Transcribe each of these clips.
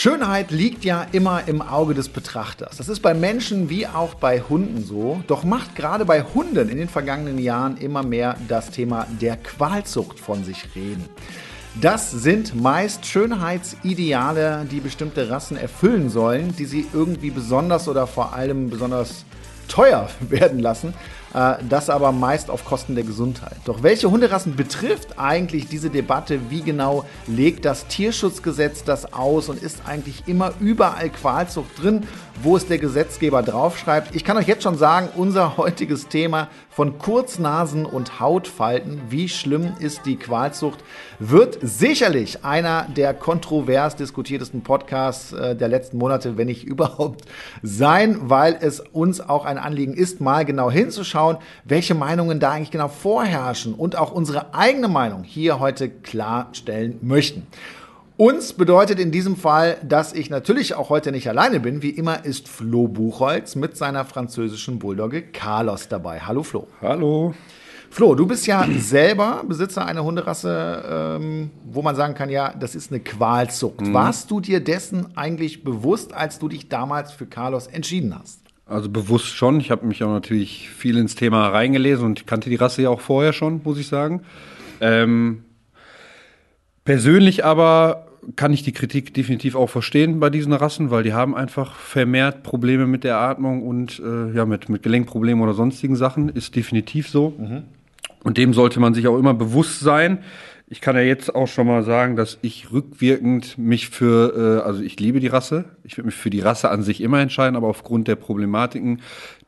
Schönheit liegt ja immer im Auge des Betrachters. Das ist bei Menschen wie auch bei Hunden so. Doch macht gerade bei Hunden in den vergangenen Jahren immer mehr das Thema der Qualzucht von sich reden. Das sind meist Schönheitsideale, die bestimmte Rassen erfüllen sollen, die sie irgendwie besonders oder vor allem besonders teuer werden lassen. Äh, das aber meist auf Kosten der Gesundheit. Doch welche Hunderassen betrifft eigentlich diese Debatte? Wie genau legt das Tierschutzgesetz das aus und ist eigentlich immer überall Qualzucht drin, wo es der Gesetzgeber draufschreibt? Ich kann euch jetzt schon sagen, unser heutiges Thema von Kurznasen und Hautfalten, wie schlimm ist die Qualzucht, wird sicherlich einer der kontrovers diskutiertesten Podcasts äh, der letzten Monate, wenn nicht überhaupt sein, weil es uns auch ein Anliegen ist, mal genau hinzuschauen schauen, welche Meinungen da eigentlich genau vorherrschen und auch unsere eigene Meinung hier heute klarstellen möchten. Uns bedeutet in diesem Fall, dass ich natürlich auch heute nicht alleine bin. Wie immer ist Flo Buchholz mit seiner französischen Bulldogge Carlos dabei. Hallo Flo. Hallo. Flo, du bist ja selber Besitzer einer Hunderasse, ähm, wo man sagen kann, ja, das ist eine Qualzucht. Mhm. Warst du dir dessen eigentlich bewusst, als du dich damals für Carlos entschieden hast? Also bewusst schon. Ich habe mich auch natürlich viel ins Thema reingelesen und kannte die Rasse ja auch vorher schon, muss ich sagen. Ähm, persönlich aber kann ich die Kritik definitiv auch verstehen bei diesen Rassen, weil die haben einfach vermehrt Probleme mit der Atmung und äh, ja, mit, mit Gelenkproblemen oder sonstigen Sachen. Ist definitiv so. Mhm. Und dem sollte man sich auch immer bewusst sein ich kann ja jetzt auch schon mal sagen, dass ich rückwirkend mich für, äh, also ich liebe die Rasse, ich würde mich für die Rasse an sich immer entscheiden, aber aufgrund der Problematiken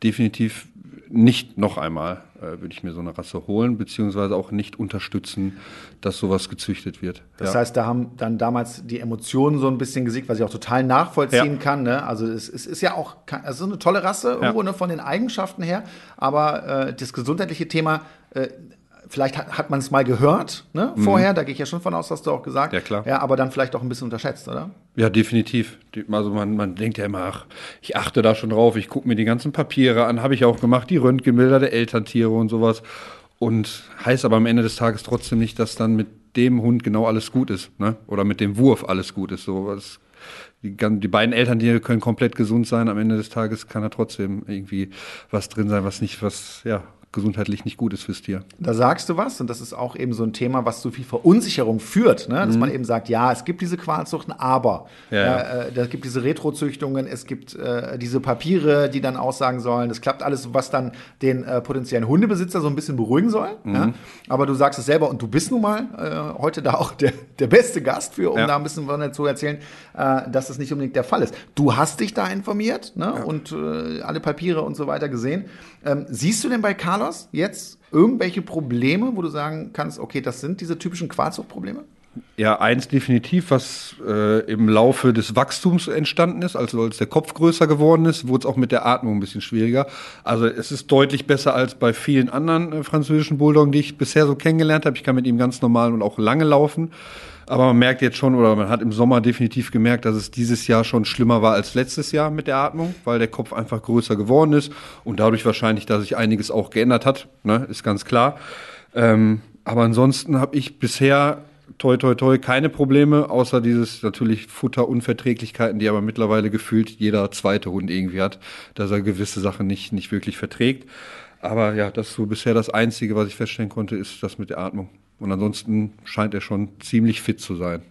definitiv nicht noch einmal äh, würde ich mir so eine Rasse holen, beziehungsweise auch nicht unterstützen, dass sowas gezüchtet wird. Das ja. heißt, da haben dann damals die Emotionen so ein bisschen gesiegt, was ich auch total nachvollziehen ja. kann. Ne? Also es, es, ist ja auch also eine tolle Rasse irgendwo ja. ne, von den Eigenschaften her, aber äh, das gesundheitliche Thema äh, vielleicht hat, hat man es mal gehört, ne, mhm. vorher, da gehe ich ja schon von aus, hast du auch gesagt. Ja, klar. Ja, aber dann vielleicht auch ein bisschen unterschätzt, oder? Ja, definitiv. Also man, man denkt ja immer, ach, ich achte da schon drauf, ich gucke mir die ganzen Papiere an, habe ich auch gemacht, die Röntgenbilder der Elterntiere und sowas. Und heißt aber am Ende des Tages trotzdem nicht, dass dann mit dem Hund genau alles gut ist, ne? Oder mit dem Wurf alles gut ist. So was die, die beiden Elterntiere können komplett gesund sein. Am Ende des Tages kann da trotzdem irgendwie was drin sein, was nicht, was, ja, gesundheitlich nicht gut ist fürs Tier. Da sagst du was und das ist auch eben so ein Thema, was zu viel Verunsicherung führt, ne? dass mhm. man eben sagt, ja, es gibt diese Qualzuchten, aber ja, ja. Äh, da gibt diese Retrozüchtungen, es gibt äh, diese Papiere, die dann aussagen sollen, das klappt alles, was dann den äh, potenziellen Hundebesitzer so ein bisschen beruhigen soll. Mhm. Ja? Aber du sagst es selber und du bist nun mal äh, heute da auch der, der beste Gast für, um da ein bisschen zu erzählen, äh, dass das nicht unbedingt der Fall ist. Du hast dich da informiert ne? und äh, alle Papiere und so weiter gesehen. Ähm, siehst du denn bei Carlos jetzt irgendwelche Probleme, wo du sagen kannst, okay, das sind diese typischen Quarzsuchtprobleme? Ja, eins definitiv, was äh, im Laufe des Wachstums entstanden ist, also als der Kopf größer geworden ist, wurde es auch mit der Atmung ein bisschen schwieriger. Also es ist deutlich besser als bei vielen anderen äh, französischen Bulldoggen, die ich bisher so kennengelernt habe. Ich kann mit ihm ganz normal und auch lange laufen. Aber man merkt jetzt schon, oder man hat im Sommer definitiv gemerkt, dass es dieses Jahr schon schlimmer war als letztes Jahr mit der Atmung, weil der Kopf einfach größer geworden ist und dadurch wahrscheinlich, dass sich einiges auch geändert hat, ne, ist ganz klar. Ähm, aber ansonsten habe ich bisher toi toi toi keine Probleme, außer dieses natürlich Futterunverträglichkeiten, die aber mittlerweile gefühlt jeder zweite Hund irgendwie hat, dass er gewisse Sachen nicht, nicht wirklich verträgt. Aber ja, das ist so bisher das Einzige, was ich feststellen konnte, ist das mit der Atmung. Und ansonsten scheint er schon ziemlich fit zu sein.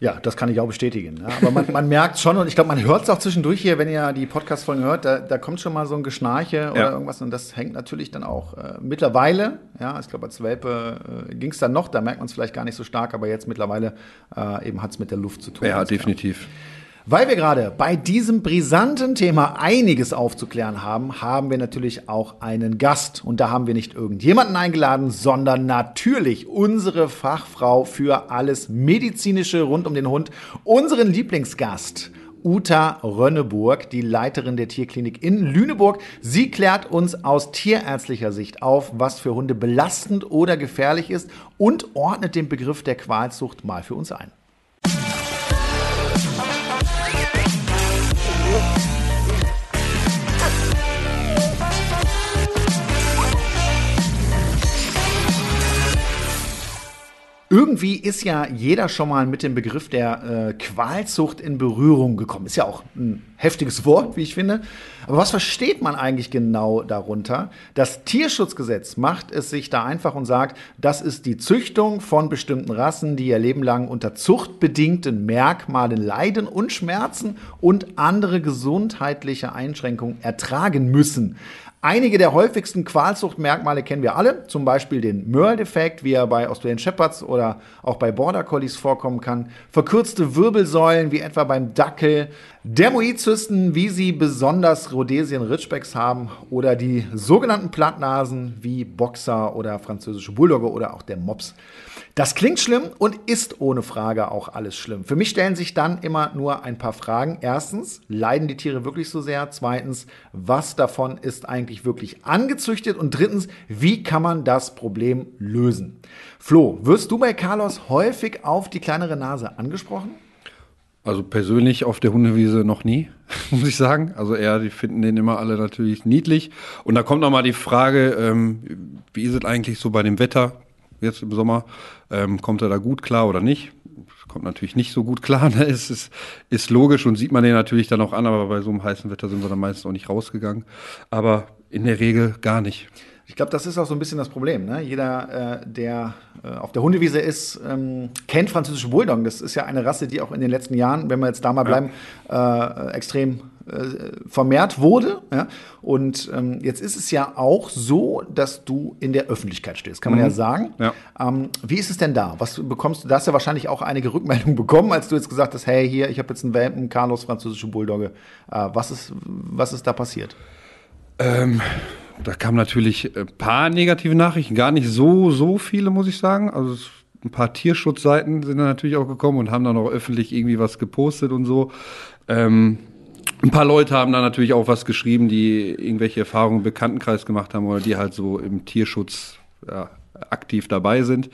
Ja, das kann ich auch bestätigen. Ja. Aber man, man merkt schon, und ich glaube, man hört es auch zwischendurch hier, wenn ihr die Podcast-Folgen hört, da, da kommt schon mal so ein Geschnarche oder ja. irgendwas. Und das hängt natürlich dann auch äh, mittlerweile, ja, ich glaube, als Welpe äh, ging es dann noch, da merkt man es vielleicht gar nicht so stark, aber jetzt mittlerweile äh, eben hat es mit der Luft zu tun. Ja, definitiv. Klar. Weil wir gerade bei diesem brisanten Thema einiges aufzuklären haben, haben wir natürlich auch einen Gast. Und da haben wir nicht irgendjemanden eingeladen, sondern natürlich unsere Fachfrau für alles Medizinische rund um den Hund, unseren Lieblingsgast. Uta Rönneburg, die Leiterin der Tierklinik in Lüneburg. Sie klärt uns aus tierärztlicher Sicht auf, was für Hunde belastend oder gefährlich ist und ordnet den Begriff der Qualzucht mal für uns ein. Irgendwie ist ja jeder schon mal mit dem Begriff der äh, Qualzucht in Berührung gekommen. Ist ja auch ein heftiges Wort, wie ich finde. Aber was versteht man eigentlich genau darunter? Das Tierschutzgesetz macht es sich da einfach und sagt, das ist die Züchtung von bestimmten Rassen, die ihr Leben lang unter zuchtbedingten Merkmalen leiden und Schmerzen und andere gesundheitliche Einschränkungen ertragen müssen. Einige der häufigsten Qualzuchtmerkmale kennen wir alle, zum Beispiel den Merle-Defekt, wie er bei Australian Shepherds oder auch bei Border Collies vorkommen kann, verkürzte Wirbelsäulen, wie etwa beim Dackel, Dermoidzysten, wie sie besonders Rhodesien Ridgebacks haben, oder die sogenannten Plattnasen, wie Boxer oder französische Bulldogge oder auch der Mops. Das klingt schlimm und ist ohne Frage auch alles schlimm. Für mich stellen sich dann immer nur ein paar Fragen. Erstens, leiden die Tiere wirklich so sehr? Zweitens, was davon ist eigentlich wirklich angezüchtet? Und drittens, wie kann man das Problem lösen? Flo, wirst du bei Carlos häufig auf die kleinere Nase angesprochen? Also persönlich auf der Hundewiese noch nie, muss ich sagen. Also eher, die finden den immer alle natürlich niedlich. Und da kommt nochmal die Frage, ähm, wie ist es eigentlich so bei dem Wetter? jetzt im Sommer. Ähm, kommt er da gut klar oder nicht? Kommt natürlich nicht so gut klar. Ne? Es ist, ist logisch und sieht man den natürlich dann auch an, aber bei so einem heißen Wetter sind wir dann meistens auch nicht rausgegangen. Aber in der Regel gar nicht. Ich glaube, das ist auch so ein bisschen das Problem. Ne? Jeder, äh, der äh, auf der Hundewiese ist, ähm, kennt französische Bulldoggen. Das ist ja eine Rasse, die auch in den letzten Jahren, wenn wir jetzt da mal bleiben, äh, extrem äh, vermehrt wurde. Ja? Und ähm, jetzt ist es ja auch so, dass du in der Öffentlichkeit stehst, kann man mhm. ja sagen. Ja. Ähm, wie ist es denn da? Was bekommst du? Da hast du ja wahrscheinlich auch einige Rückmeldungen bekommen, als du jetzt gesagt hast, hey, hier, ich habe jetzt einen Welpen, Carlos, französische Bulldogge. Äh, was, ist, was ist da passiert? Ähm, da kamen natürlich ein paar negative Nachrichten, gar nicht so, so viele, muss ich sagen. Also ein paar Tierschutzseiten sind da natürlich auch gekommen und haben dann auch öffentlich irgendwie was gepostet und so. Ähm, ein paar Leute haben da natürlich auch was geschrieben, die irgendwelche Erfahrungen im Bekanntenkreis gemacht haben oder die halt so im Tierschutz ja, aktiv dabei sind.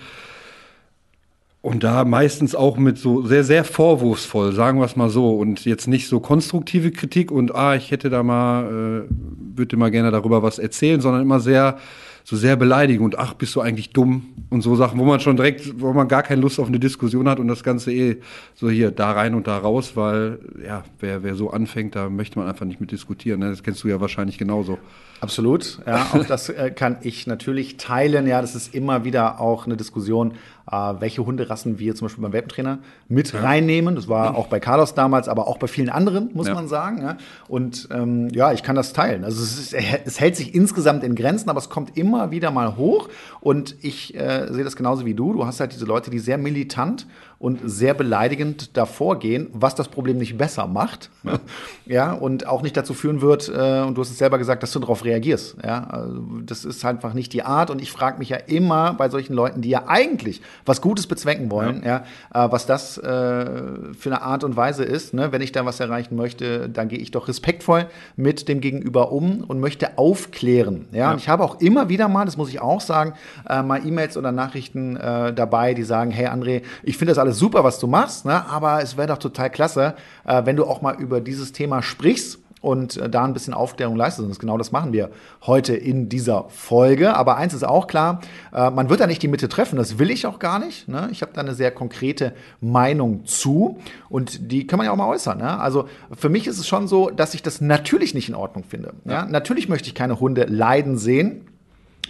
Und da meistens auch mit so sehr, sehr vorwurfsvoll, sagen wir es mal so. Und jetzt nicht so konstruktive Kritik und, ah, ich hätte da mal, äh, würde mal gerne darüber was erzählen, sondern immer sehr, so sehr beleidigend und, ach, bist du eigentlich dumm und so Sachen, wo man schon direkt, wo man gar keine Lust auf eine Diskussion hat und das Ganze eh so hier da rein und da raus, weil, ja, wer, wer so anfängt, da möchte man einfach nicht mit diskutieren. Ne? Das kennst du ja wahrscheinlich genauso. Absolut, ja, auch das äh, kann ich natürlich teilen. Ja, das ist immer wieder auch eine Diskussion, welche Hunderassen wir zum Beispiel beim Welpentrainer mit ja. reinnehmen. Das war auch bei Carlos damals, aber auch bei vielen anderen, muss ja. man sagen. Und ähm, ja, ich kann das teilen. Also es, ist, es, hält sich insgesamt in Grenzen, aber es kommt immer wieder mal hoch. Und ich äh, sehe das genauso wie du. Du hast halt diese Leute, die sehr militant und sehr beleidigend davor gehen, was das Problem nicht besser macht. Ja, ja und auch nicht dazu führen wird, äh, und du hast es selber gesagt, dass du darauf reagierst. Ja, also das ist einfach nicht die Art. Und ich frage mich ja immer bei solchen Leuten, die ja eigentlich was Gutes bezwecken wollen, ja, ja äh, was das äh, für eine Art und Weise ist. Ne? Wenn ich da was erreichen möchte, dann gehe ich doch respektvoll mit dem Gegenüber um und möchte aufklären. Ja, ja. und ich habe auch immer wieder mal, das muss ich auch sagen, äh, mal E-Mails oder Nachrichten äh, dabei, die sagen, hey André, ich finde das alles super, was du machst, ne? aber es wäre doch total klasse, äh, wenn du auch mal über dieses Thema sprichst und äh, da ein bisschen Aufklärung leistest. Und genau das machen wir heute in dieser Folge. Aber eins ist auch klar, äh, man wird da nicht die Mitte treffen. Das will ich auch gar nicht. Ne? Ich habe da eine sehr konkrete Meinung zu und die kann man ja auch mal äußern. Ne? Also für mich ist es schon so, dass ich das natürlich nicht in Ordnung finde. Ja? Natürlich möchte ich keine Hunde leiden sehen.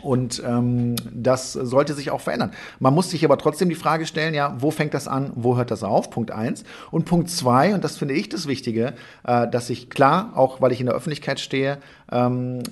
Und ähm, das sollte sich auch verändern. Man muss sich aber trotzdem die Frage stellen, ja, wo fängt das an, wo hört das auf? Punkt eins. Und Punkt zwei, und das finde ich das Wichtige, äh, dass ich klar, auch weil ich in der Öffentlichkeit stehe, ähm,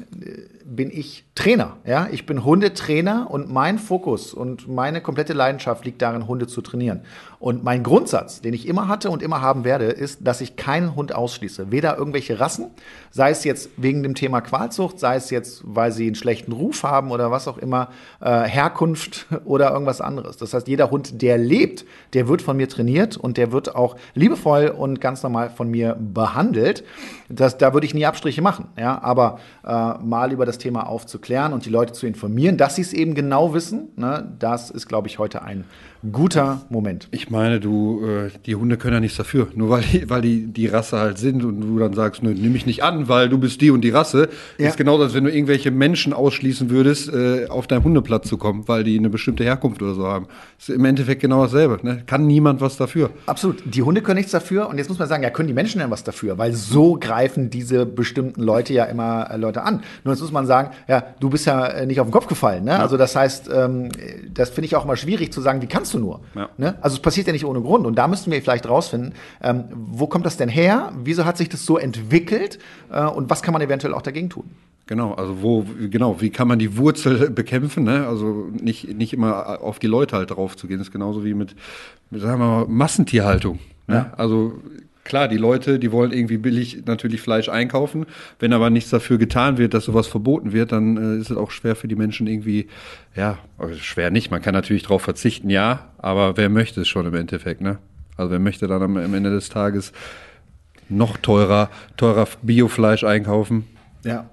bin ich Trainer. Ja? Ich bin Hundetrainer und mein Fokus und meine komplette Leidenschaft liegt darin, Hunde zu trainieren. Und mein Grundsatz, den ich immer hatte und immer haben werde, ist, dass ich keinen Hund ausschließe. Weder irgendwelche Rassen, sei es jetzt wegen dem Thema Qualzucht, sei es jetzt, weil sie einen schlechten Ruf haben oder was auch immer, äh, Herkunft oder irgendwas anderes. Das heißt, jeder Hund, der lebt, der wird von mir trainiert und der wird auch liebevoll und ganz normal von mir behandelt. Das, da würde ich nie Abstriche machen. Ja? Aber aber äh, mal über das Thema aufzuklären und die Leute zu informieren, dass sie es eben genau wissen, ne, das ist, glaube ich, heute ein guter Moment. Ich meine, du, äh, die Hunde können ja nichts dafür. Nur weil die, weil die die Rasse halt sind und du dann sagst, nö, nimm mich nicht an, weil du bist die und die Rasse. Ja. Ist genauso, als wenn du irgendwelche Menschen ausschließen würdest, äh, auf deinen Hundeplatz zu kommen, weil die eine bestimmte Herkunft oder so haben. Ist im Endeffekt genau dasselbe. Ne? Kann niemand was dafür. Absolut. Die Hunde können nichts dafür. Und jetzt muss man sagen, ja, können die Menschen denn was dafür? Weil so greifen diese bestimmten Leute ja immer äh, Leute an. Nur jetzt muss man sagen, ja, du bist ja nicht auf den Kopf gefallen. Ne? Ja. Also das heißt, ähm, das finde ich auch immer schwierig zu sagen, wie kannst du nur? Ja. Ne? Also es passiert ja nicht ohne Grund. Und da müssten wir vielleicht rausfinden, ähm, wo kommt das denn her? Wieso hat sich das so entwickelt? Äh, und was kann man eventuell auch dagegen tun? Genau, also wo, genau, wie kann man die Wurzel bekämpfen? Ne? Also nicht, nicht immer auf die Leute halt drauf zu gehen. Das ist genauso wie mit, mit sagen wir mal, Massentierhaltung. Ne? Ja. Also klar, die Leute, die wollen irgendwie billig natürlich Fleisch einkaufen. Wenn aber nichts dafür getan wird, dass sowas verboten wird, dann äh, ist es auch schwer für die Menschen irgendwie, ja, also schwer nicht. Man kann natürlich darauf verzichten, ja, aber wer möchte es schon im Endeffekt, ne? Also wer möchte dann am, am Ende des Tages noch teurer, teurer Biofleisch einkaufen? Ja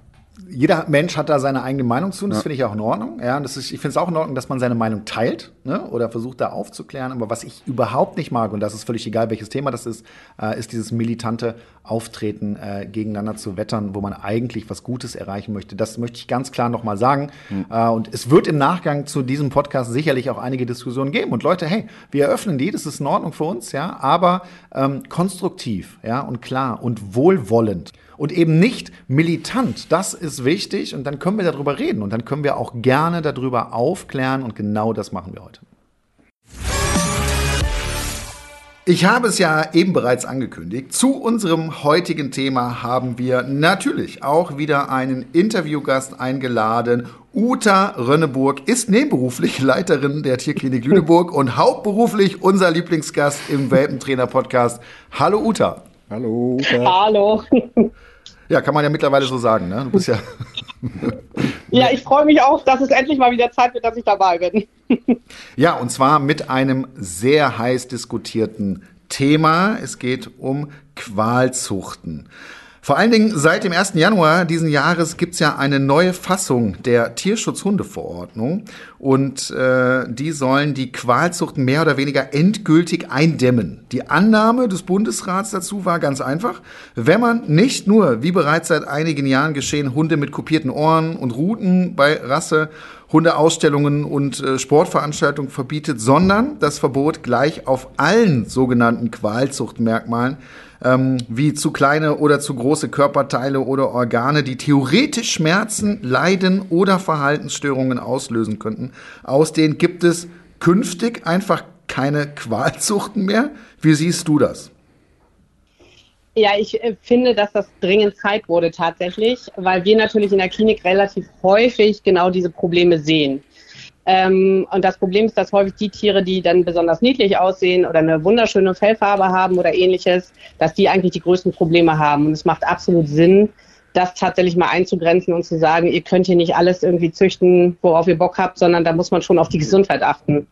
jeder Mensch hat da seine eigene Meinung zu und das ja. finde ich auch in Ordnung. Ja, das ist, ich finde es auch in Ordnung, dass man seine Meinung teilt ne, oder versucht da aufzuklären. Aber was ich überhaupt nicht mag, und das ist völlig egal, welches Thema das ist, äh, ist dieses militante Auftreten äh, gegeneinander zu wettern, wo man eigentlich was Gutes erreichen möchte. Das möchte ich ganz klar nochmal sagen. Mhm. Äh, und es wird im Nachgang zu diesem Podcast sicherlich auch einige Diskussionen geben. Und Leute, hey, wir eröffnen die, das ist in Ordnung für uns, ja, aber ähm, konstruktiv, ja, und klar und wohlwollend und eben nicht militant. Das ist wichtig und dann können wir darüber reden und dann können wir auch gerne darüber aufklären und genau das machen wir heute. Ich habe es ja eben bereits angekündigt. Zu unserem heutigen Thema haben wir natürlich auch wieder einen Interviewgast eingeladen. Uta Rönneburg ist nebenberuflich Leiterin der Tierklinik Lüneburg und hauptberuflich unser Lieblingsgast im Welpentrainer-Podcast. Hallo Uta. Hallo. Uta. Hallo. Ja, kann man ja mittlerweile so sagen. Ne? Du bist ja. ja, ich freue mich auch, dass es endlich mal wieder Zeit wird, dass ich dabei bin. ja, und zwar mit einem sehr heiß diskutierten Thema. Es geht um Qualzuchten. Vor allen Dingen seit dem 1. Januar diesen Jahres gibt's ja eine neue Fassung der Tierschutzhundeverordnung und äh, die sollen die Qualzuchten mehr oder weniger endgültig eindämmen. Die Annahme des Bundesrats dazu war ganz einfach. Wenn man nicht nur, wie bereits seit einigen Jahren geschehen, Hunde mit kopierten Ohren und Ruten bei Rasse Hundeausstellungen und äh, Sportveranstaltungen verbietet, sondern das Verbot gleich auf allen sogenannten Qualzuchtmerkmalen ähm, wie zu kleine oder zu große Körperteile oder Organe, die theoretisch Schmerzen, Leiden oder Verhaltensstörungen auslösen könnten. Aus denen gibt es künftig einfach keine Qualzuchten mehr. Wie siehst du das? Ja, ich äh, finde, dass das dringend Zeit wurde tatsächlich, weil wir natürlich in der Klinik relativ häufig genau diese Probleme sehen. Ähm, und das Problem ist, dass häufig die Tiere, die dann besonders niedlich aussehen oder eine wunderschöne Fellfarbe haben oder ähnliches, dass die eigentlich die größten Probleme haben. Und es macht absolut Sinn, das tatsächlich mal einzugrenzen und zu sagen, ihr könnt hier nicht alles irgendwie züchten, worauf ihr Bock habt, sondern da muss man schon auf die Gesundheit achten.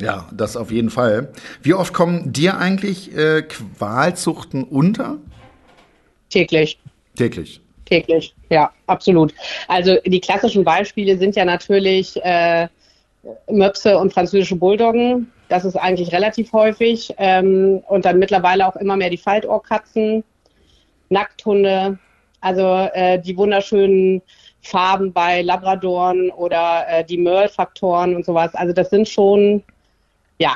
Ja, das auf jeden Fall. Wie oft kommen dir eigentlich äh, Qualzuchten unter? Täglich. Täglich. Täglich, ja, absolut. Also die klassischen Beispiele sind ja natürlich äh, Möpse und französische Bulldoggen. Das ist eigentlich relativ häufig. Ähm, und dann mittlerweile auch immer mehr die Faltohrkatzen, Nackthunde, also äh, die wunderschönen Farben bei Labradoren oder äh, die Merle-Faktoren und sowas. Also das sind schon, ja,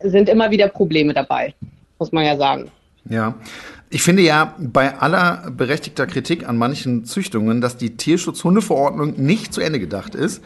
sind immer wieder Probleme dabei, muss man ja sagen. Ja. Ich finde ja bei aller berechtigter Kritik an manchen Züchtungen, dass die Tierschutzhundeverordnung nicht zu Ende gedacht ist.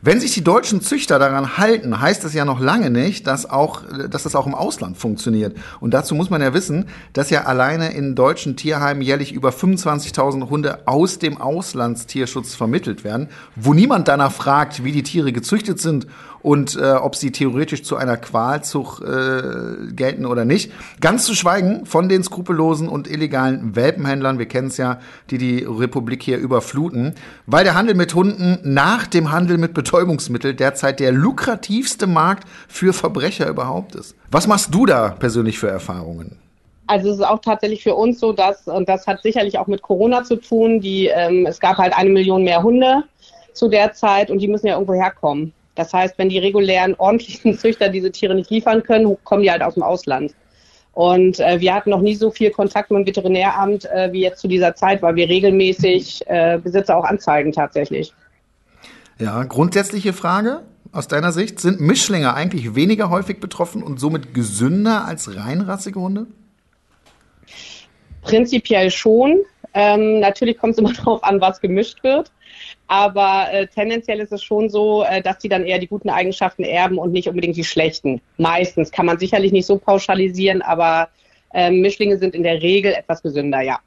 Wenn sich die deutschen Züchter daran halten, heißt das ja noch lange nicht, dass auch, dass das auch im Ausland funktioniert. Und dazu muss man ja wissen, dass ja alleine in deutschen Tierheimen jährlich über 25.000 Hunde aus dem Auslandstierschutz vermittelt werden, wo niemand danach fragt, wie die Tiere gezüchtet sind und äh, ob sie theoretisch zu einer Qualzucht äh, gelten oder nicht. Ganz zu schweigen von den skrupellosen und illegalen Welpenhändlern, wir kennen es ja, die die Republik hier überfluten, weil der Handel mit Hunden nach dem Handel mit Betäubungsmitteln derzeit der lukrativste Markt für Verbrecher überhaupt ist. Was machst du da persönlich für Erfahrungen? Also es ist auch tatsächlich für uns so, dass, und das hat sicherlich auch mit Corona zu tun, die, ähm, es gab halt eine Million mehr Hunde zu der Zeit und die müssen ja irgendwo herkommen. Das heißt, wenn die regulären ordentlichen Züchter diese Tiere nicht liefern können, kommen die halt aus dem Ausland. Und äh, wir hatten noch nie so viel Kontakt mit dem Veterinäramt äh, wie jetzt zu dieser Zeit, weil wir regelmäßig äh, Besitzer auch anzeigen tatsächlich. Ja, grundsätzliche Frage aus deiner Sicht. Sind Mischlinge eigentlich weniger häufig betroffen und somit gesünder als reinrassige Hunde? Prinzipiell schon. Ähm, natürlich kommt es immer darauf an, was gemischt wird. Aber äh, tendenziell ist es schon so, äh, dass die dann eher die guten Eigenschaften erben und nicht unbedingt die schlechten. Meistens kann man sicherlich nicht so pauschalisieren, aber äh, Mischlinge sind in der Regel etwas gesünder, ja.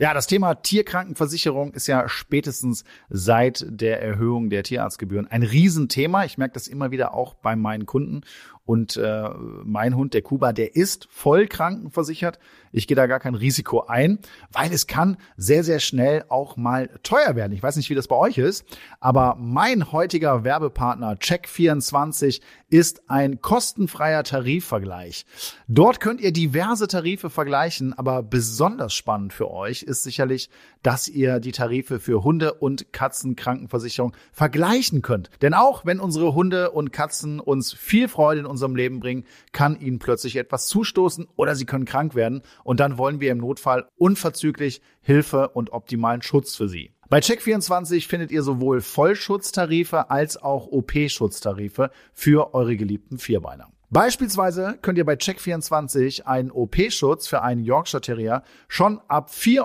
Ja, das Thema Tierkrankenversicherung ist ja spätestens seit der Erhöhung der Tierarztgebühren ein Riesenthema. Ich merke das immer wieder auch bei meinen Kunden. Und äh, mein Hund, der Kuba, der ist voll krankenversichert. Ich gehe da gar kein Risiko ein, weil es kann sehr, sehr schnell auch mal teuer werden. Ich weiß nicht, wie das bei euch ist, aber mein heutiger Werbepartner Check24 ist ein kostenfreier Tarifvergleich. Dort könnt ihr diverse Tarife vergleichen, aber besonders spannend für euch ist sicherlich, dass ihr die Tarife für Hunde- und Katzenkrankenversicherung vergleichen könnt. Denn auch wenn unsere Hunde und Katzen uns viel Freude in unserem Leben bringen, kann ihnen plötzlich etwas zustoßen oder sie können krank werden und dann wollen wir im Notfall unverzüglich Hilfe und optimalen Schutz für sie. Bei Check24 findet ihr sowohl Vollschutztarife als auch OP-Schutztarife für eure geliebten Vierbeiner. Beispielsweise könnt ihr bei Check24 einen OP-Schutz für einen Yorkshire Terrier schon ab 4,37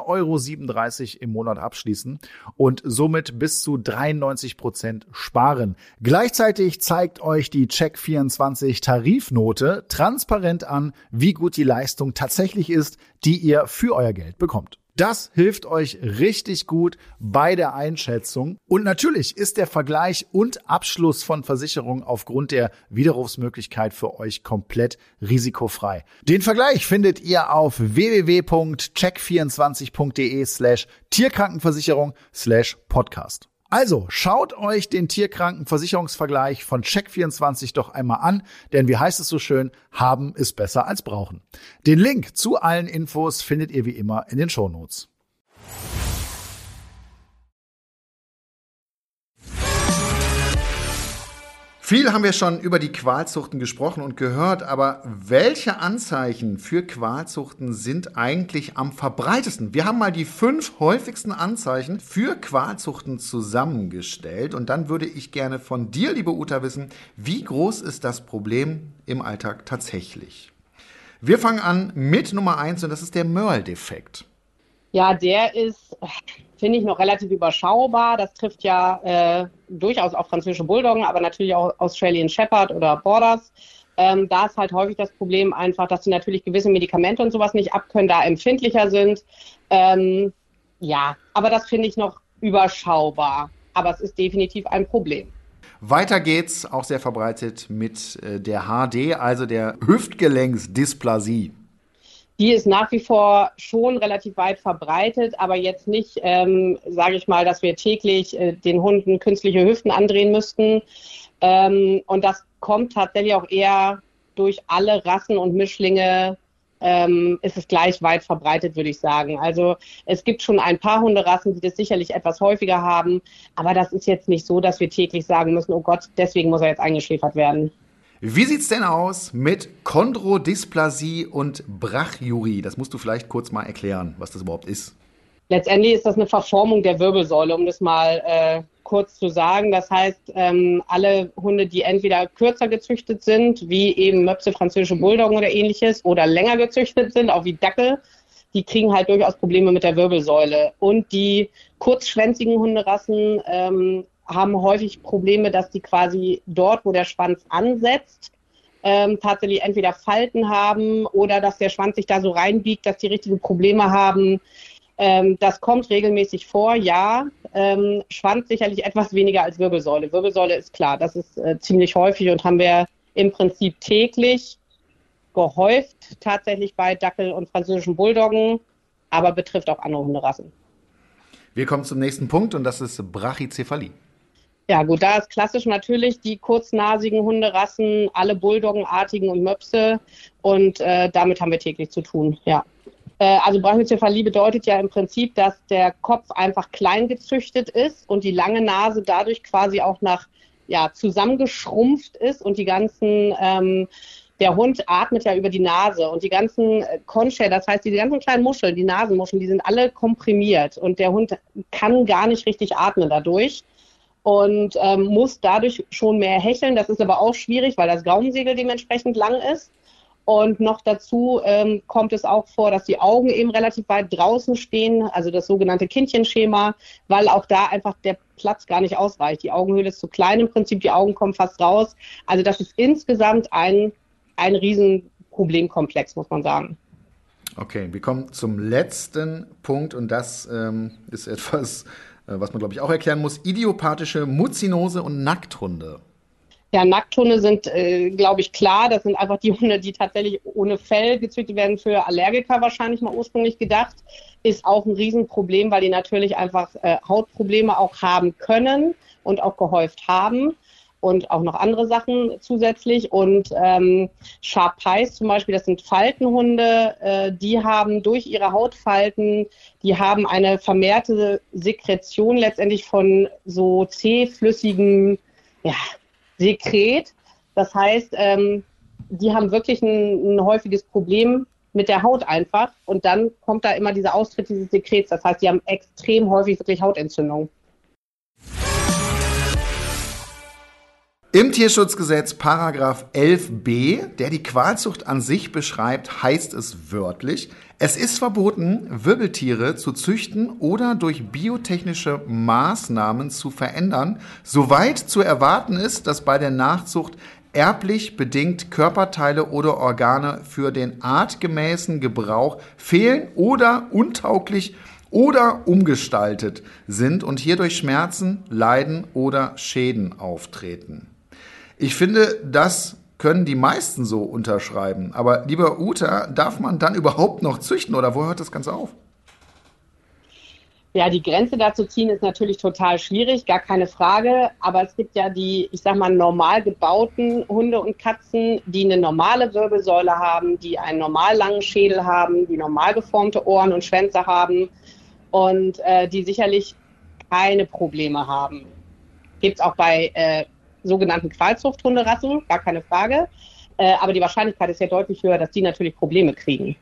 Euro im Monat abschließen und somit bis zu 93 Prozent sparen. Gleichzeitig zeigt euch die Check24 Tarifnote transparent an, wie gut die Leistung tatsächlich ist, die ihr für euer Geld bekommt. Das hilft euch richtig gut bei der Einschätzung. Und natürlich ist der Vergleich und Abschluss von Versicherungen aufgrund der Widerrufsmöglichkeit für euch komplett risikofrei. Den Vergleich findet ihr auf www.check24.de slash Tierkrankenversicherung slash Podcast. Also schaut euch den Tierkrankenversicherungsvergleich von Check24 doch einmal an, denn wie heißt es so schön, haben ist besser als brauchen. Den Link zu allen Infos findet ihr wie immer in den Shownotes. Viel haben wir schon über die Qualzuchten gesprochen und gehört, aber welche Anzeichen für Qualzuchten sind eigentlich am verbreitesten? Wir haben mal die fünf häufigsten Anzeichen für Qualzuchten zusammengestellt und dann würde ich gerne von dir, liebe Uta, wissen, wie groß ist das Problem im Alltag tatsächlich? Wir fangen an mit Nummer eins und das ist der Merle-Defekt. Ja, der ist finde ich noch relativ überschaubar. Das trifft ja äh, durchaus auch französische Bulldoggen, aber natürlich auch Australian Shepherd oder Borders. Ähm, da ist halt häufig das Problem einfach, dass sie natürlich gewisse Medikamente und sowas nicht abkönnen, da empfindlicher sind. Ähm, ja, aber das finde ich noch überschaubar. Aber es ist definitiv ein Problem. Weiter geht's, auch sehr verbreitet, mit äh, der HD, also der Hüftgelenksdysplasie die ist nach wie vor schon relativ weit verbreitet, aber jetzt nicht, ähm, sage ich mal, dass wir täglich äh, den Hunden künstliche Hüften andrehen müssten. Ähm, und das kommt tatsächlich auch eher durch alle Rassen und Mischlinge ähm, ist es gleich weit verbreitet, würde ich sagen. Also es gibt schon ein paar Hunderassen, die das sicherlich etwas häufiger haben, aber das ist jetzt nicht so, dass wir täglich sagen müssen, oh Gott, deswegen muss er jetzt eingeschläfert werden. Wie sieht's denn aus mit Chondrodysplasie und Brachyurie? Das musst du vielleicht kurz mal erklären, was das überhaupt ist. Letztendlich ist das eine Verformung der Wirbelsäule, um das mal äh, kurz zu sagen. Das heißt, ähm, alle Hunde, die entweder kürzer gezüchtet sind, wie eben Möpse, französische Bulldoggen oder ähnliches, oder länger gezüchtet sind, auch wie Dackel, die kriegen halt durchaus Probleme mit der Wirbelsäule. Und die kurzschwänzigen Hunderassen ähm, haben häufig Probleme, dass die quasi dort, wo der Schwanz ansetzt, ähm, tatsächlich entweder Falten haben oder dass der Schwanz sich da so reinbiegt, dass die richtigen Probleme haben. Ähm, das kommt regelmäßig vor, ja. Ähm, Schwanz sicherlich etwas weniger als Wirbelsäule. Wirbelsäule ist klar, das ist äh, ziemlich häufig und haben wir im Prinzip täglich gehäuft, tatsächlich bei Dackel und französischen Bulldoggen, aber betrifft auch andere Hunderassen. Wir kommen zum nächsten Punkt und das ist Brachycephalie. Ja, gut, da ist klassisch natürlich die kurznasigen Hunderassen, alle Bulldoggenartigen und Möpse. Und äh, damit haben wir täglich zu tun, ja. Äh, also Brachycephalie bedeutet ja im Prinzip, dass der Kopf einfach klein gezüchtet ist und die lange Nase dadurch quasi auch nach ja, zusammengeschrumpft ist und die ganzen ähm, der Hund atmet ja über die Nase und die ganzen Conchae, das heißt, diese ganzen kleinen Muscheln, die Nasenmuscheln, die sind alle komprimiert und der Hund kann gar nicht richtig atmen dadurch und ähm, muss dadurch schon mehr hecheln. Das ist aber auch schwierig, weil das Gaumensegel dementsprechend lang ist. Und noch dazu ähm, kommt es auch vor, dass die Augen eben relativ weit draußen stehen, also das sogenannte Kindchenschema, weil auch da einfach der Platz gar nicht ausreicht. Die Augenhöhle ist zu klein im Prinzip, die Augen kommen fast raus. Also das ist insgesamt ein, ein Riesenproblemkomplex, muss man sagen. Okay, wir kommen zum letzten Punkt und das ähm, ist etwas, was man, glaube ich, auch erklären muss. Idiopathische Mutzinose und Nackthunde. Ja, Nackthunde sind, äh, glaube ich, klar. Das sind einfach die Hunde, die tatsächlich ohne Fell gezüchtet werden, für Allergiker wahrscheinlich mal ursprünglich gedacht. Ist auch ein Riesenproblem, weil die natürlich einfach äh, Hautprobleme auch haben können und auch gehäuft haben und auch noch andere Sachen zusätzlich. Und ähm, Sharpies zum Beispiel, das sind Faltenhunde, äh, die haben durch ihre Hautfalten, die haben eine vermehrte Sekretion letztendlich von so zähflüssigen, ja, Sekret. Das heißt, ähm, die haben wirklich ein, ein häufiges Problem mit der Haut einfach. Und dann kommt da immer dieser Austritt dieses Sekrets. Das heißt, die haben extrem häufig wirklich Hautentzündung. Im Tierschutzgesetz Paragraph 11b, der die Qualzucht an sich beschreibt, heißt es wörtlich, es ist verboten, Wirbeltiere zu züchten oder durch biotechnische Maßnahmen zu verändern, soweit zu erwarten ist, dass bei der Nachzucht erblich bedingt Körperteile oder Organe für den artgemäßen Gebrauch fehlen oder untauglich oder umgestaltet sind und hierdurch Schmerzen, Leiden oder Schäden auftreten. Ich finde, das können die meisten so unterschreiben. Aber lieber Uta, darf man dann überhaupt noch züchten oder wo hört das Ganze auf? Ja, die Grenze dazu ziehen ist natürlich total schwierig, gar keine Frage. Aber es gibt ja die, ich sag mal, normal gebauten Hunde und Katzen, die eine normale Wirbelsäule haben, die einen normal langen Schädel haben, die normal geformte Ohren und Schwänze haben und äh, die sicherlich keine Probleme haben. Gibt es auch bei äh, sogenannten Qualzuchthunderassen, gar keine Frage. Äh, aber die Wahrscheinlichkeit ist ja deutlich höher, dass die natürlich Probleme kriegen.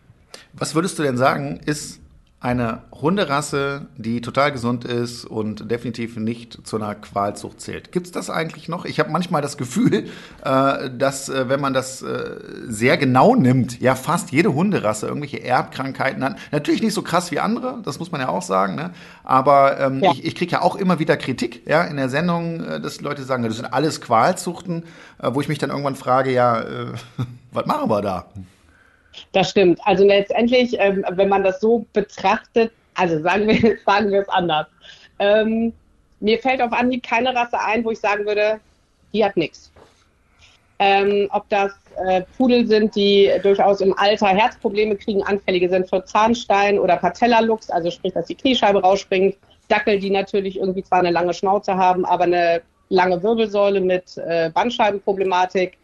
Was würdest du denn sagen, ist eine Hunderasse, die total gesund ist und definitiv nicht zu einer Qualzucht zählt. Gibt es das eigentlich noch? Ich habe manchmal das Gefühl, äh, dass äh, wenn man das äh, sehr genau nimmt, ja fast jede Hunderasse irgendwelche Erbkrankheiten hat. Natürlich nicht so krass wie andere, das muss man ja auch sagen. Ne? Aber ähm, ja. ich, ich kriege ja auch immer wieder Kritik ja, in der Sendung, äh, dass Leute sagen, das sind alles Qualzuchten, äh, wo ich mich dann irgendwann frage, ja, äh, was machen wir da? Das stimmt. Also letztendlich, ähm, wenn man das so betrachtet, also sagen wir, sagen wir es anders. Ähm, mir fällt auf Anhieb keine Rasse ein, wo ich sagen würde, die hat nichts. Ähm, ob das äh, Pudel sind, die durchaus im Alter Herzprobleme kriegen, anfällige sind für Zahnstein oder Patellalux, also sprich, dass die Kniescheibe rausspringt. Dackel, die natürlich irgendwie zwar eine lange Schnauze haben, aber eine lange Wirbelsäule mit äh, Bandscheibenproblematik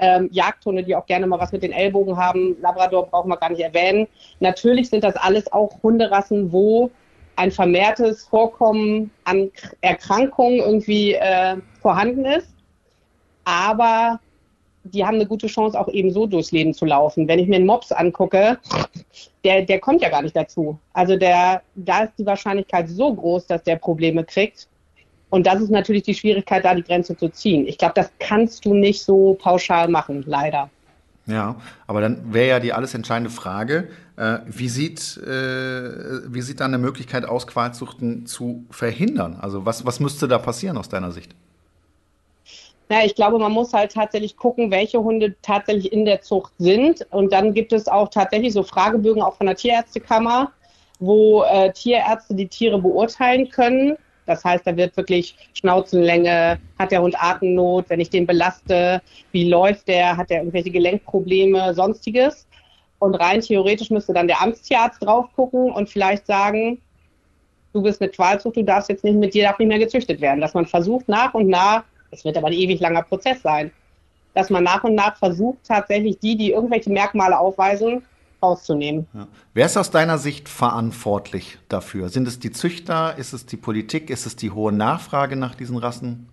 ähm, Jagdhunde, die auch gerne mal was mit den Ellbogen haben. Labrador brauchen wir gar nicht erwähnen. Natürlich sind das alles auch Hunderassen, wo ein vermehrtes Vorkommen an Erkrankungen irgendwie äh, vorhanden ist. Aber die haben eine gute Chance, auch eben so durchs Leben zu laufen. Wenn ich mir einen Mops angucke, der, der kommt ja gar nicht dazu. Also der, da ist die Wahrscheinlichkeit so groß, dass der Probleme kriegt. Und das ist natürlich die Schwierigkeit, da die Grenze zu ziehen. Ich glaube, das kannst du nicht so pauschal machen, leider. Ja, aber dann wäre ja die alles entscheidende Frage, äh, wie, sieht, äh, wie sieht dann eine Möglichkeit aus, Qualzuchten zu verhindern? Also was, was müsste da passieren aus deiner Sicht? Ja, ich glaube, man muss halt tatsächlich gucken, welche Hunde tatsächlich in der Zucht sind. Und dann gibt es auch tatsächlich so Fragebögen auch von der Tierärztekammer, wo äh, Tierärzte die Tiere beurteilen können das heißt, da wird wirklich Schnauzenlänge, hat der Hund Atemnot, wenn ich den belaste, wie läuft der, hat der irgendwelche Gelenkprobleme, sonstiges. Und rein theoretisch müsste dann der Amtstierarzt drauf gucken und vielleicht sagen, du bist mit Qualzucht, du darfst jetzt nicht, mit dir darf nicht mehr gezüchtet werden. Dass man versucht nach und nach, es wird aber ein ewig langer Prozess sein, dass man nach und nach versucht, tatsächlich die, die irgendwelche Merkmale aufweisen, rauszunehmen. Ja. Wer ist aus deiner Sicht verantwortlich dafür? Sind es die Züchter? Ist es die Politik? Ist es die hohe Nachfrage nach diesen Rassen?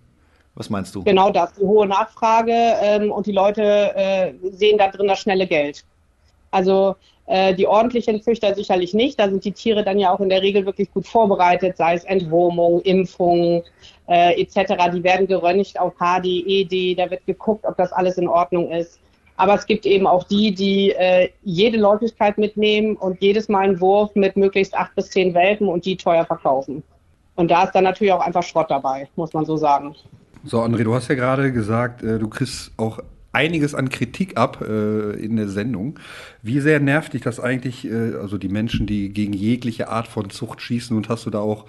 Was meinst du? Genau das, die hohe Nachfrage ähm, und die Leute äh, sehen da drin das schnelle Geld. Also äh, die ordentlichen Züchter sicherlich nicht. Da sind die Tiere dann ja auch in der Regel wirklich gut vorbereitet, sei es Entwurmung, Impfung äh, etc. Die werden geröntgt auf HD, ED, da wird geguckt, ob das alles in Ordnung ist. Aber es gibt eben auch die, die äh, jede Läufigkeit mitnehmen und jedes Mal einen Wurf mit möglichst acht bis zehn Welpen und die teuer verkaufen. Und da ist dann natürlich auch einfach Schrott dabei, muss man so sagen. So, André, du hast ja gerade gesagt, äh, du kriegst auch einiges an Kritik ab äh, in der Sendung. Wie sehr nervt dich das eigentlich, äh, also die Menschen, die gegen jegliche Art von Zucht schießen und hast du da auch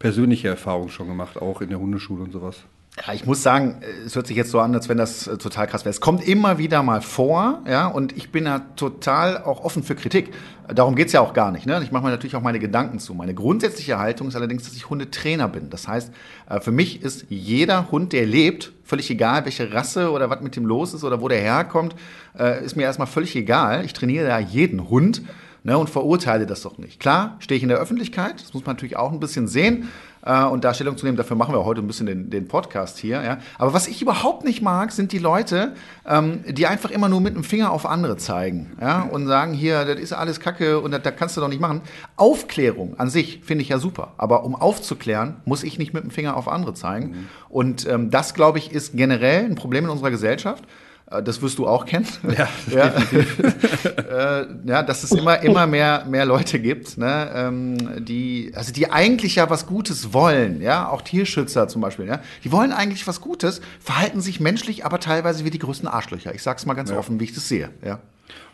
persönliche Erfahrungen schon gemacht, auch in der Hundeschule und sowas? Ja, ich muss sagen, es hört sich jetzt so an, als wenn das äh, total krass wäre. Es kommt immer wieder mal vor, ja, und ich bin da total auch offen für Kritik. Darum geht's ja auch gar nicht. Ne? Ich mache mir natürlich auch meine Gedanken zu. Meine grundsätzliche Haltung ist allerdings, dass ich Hundetrainer bin. Das heißt, äh, für mich ist jeder Hund, der lebt, völlig egal, welche Rasse oder was mit dem los ist oder wo der herkommt, äh, ist mir erstmal völlig egal. Ich trainiere da jeden Hund ne, und verurteile das doch nicht. Klar, stehe ich in der Öffentlichkeit, das muss man natürlich auch ein bisschen sehen äh, und da Stellung zu nehmen. Dafür machen wir heute ein bisschen den, den Podcast hier. Ja. Aber was ich überhaupt nicht mag, sind die Leute, ähm, die einfach immer nur mit dem Finger auf andere zeigen ja, und sagen, hier, das ist alles Kacke und das, das kannst du doch nicht machen. Aufklärung an sich finde ich ja super. Aber um aufzuklären, muss ich nicht mit dem Finger auf andere zeigen. Mhm. Und ähm, das, glaube ich, ist generell ein Problem in unserer Gesellschaft. Äh, das wirst du auch kennen. Ja, ja. äh, ja dass es immer, immer mehr, mehr Leute gibt, ne, ähm, die, also die eigentlich ja was Gutes wollen, ja, auch Tierschützer zum Beispiel, ja, die wollen eigentlich was Gutes, verhalten sich menschlich, aber teilweise wie die größten Arschlöcher. Ich sag's mal ganz ja. offen, wie ich das sehe, ja.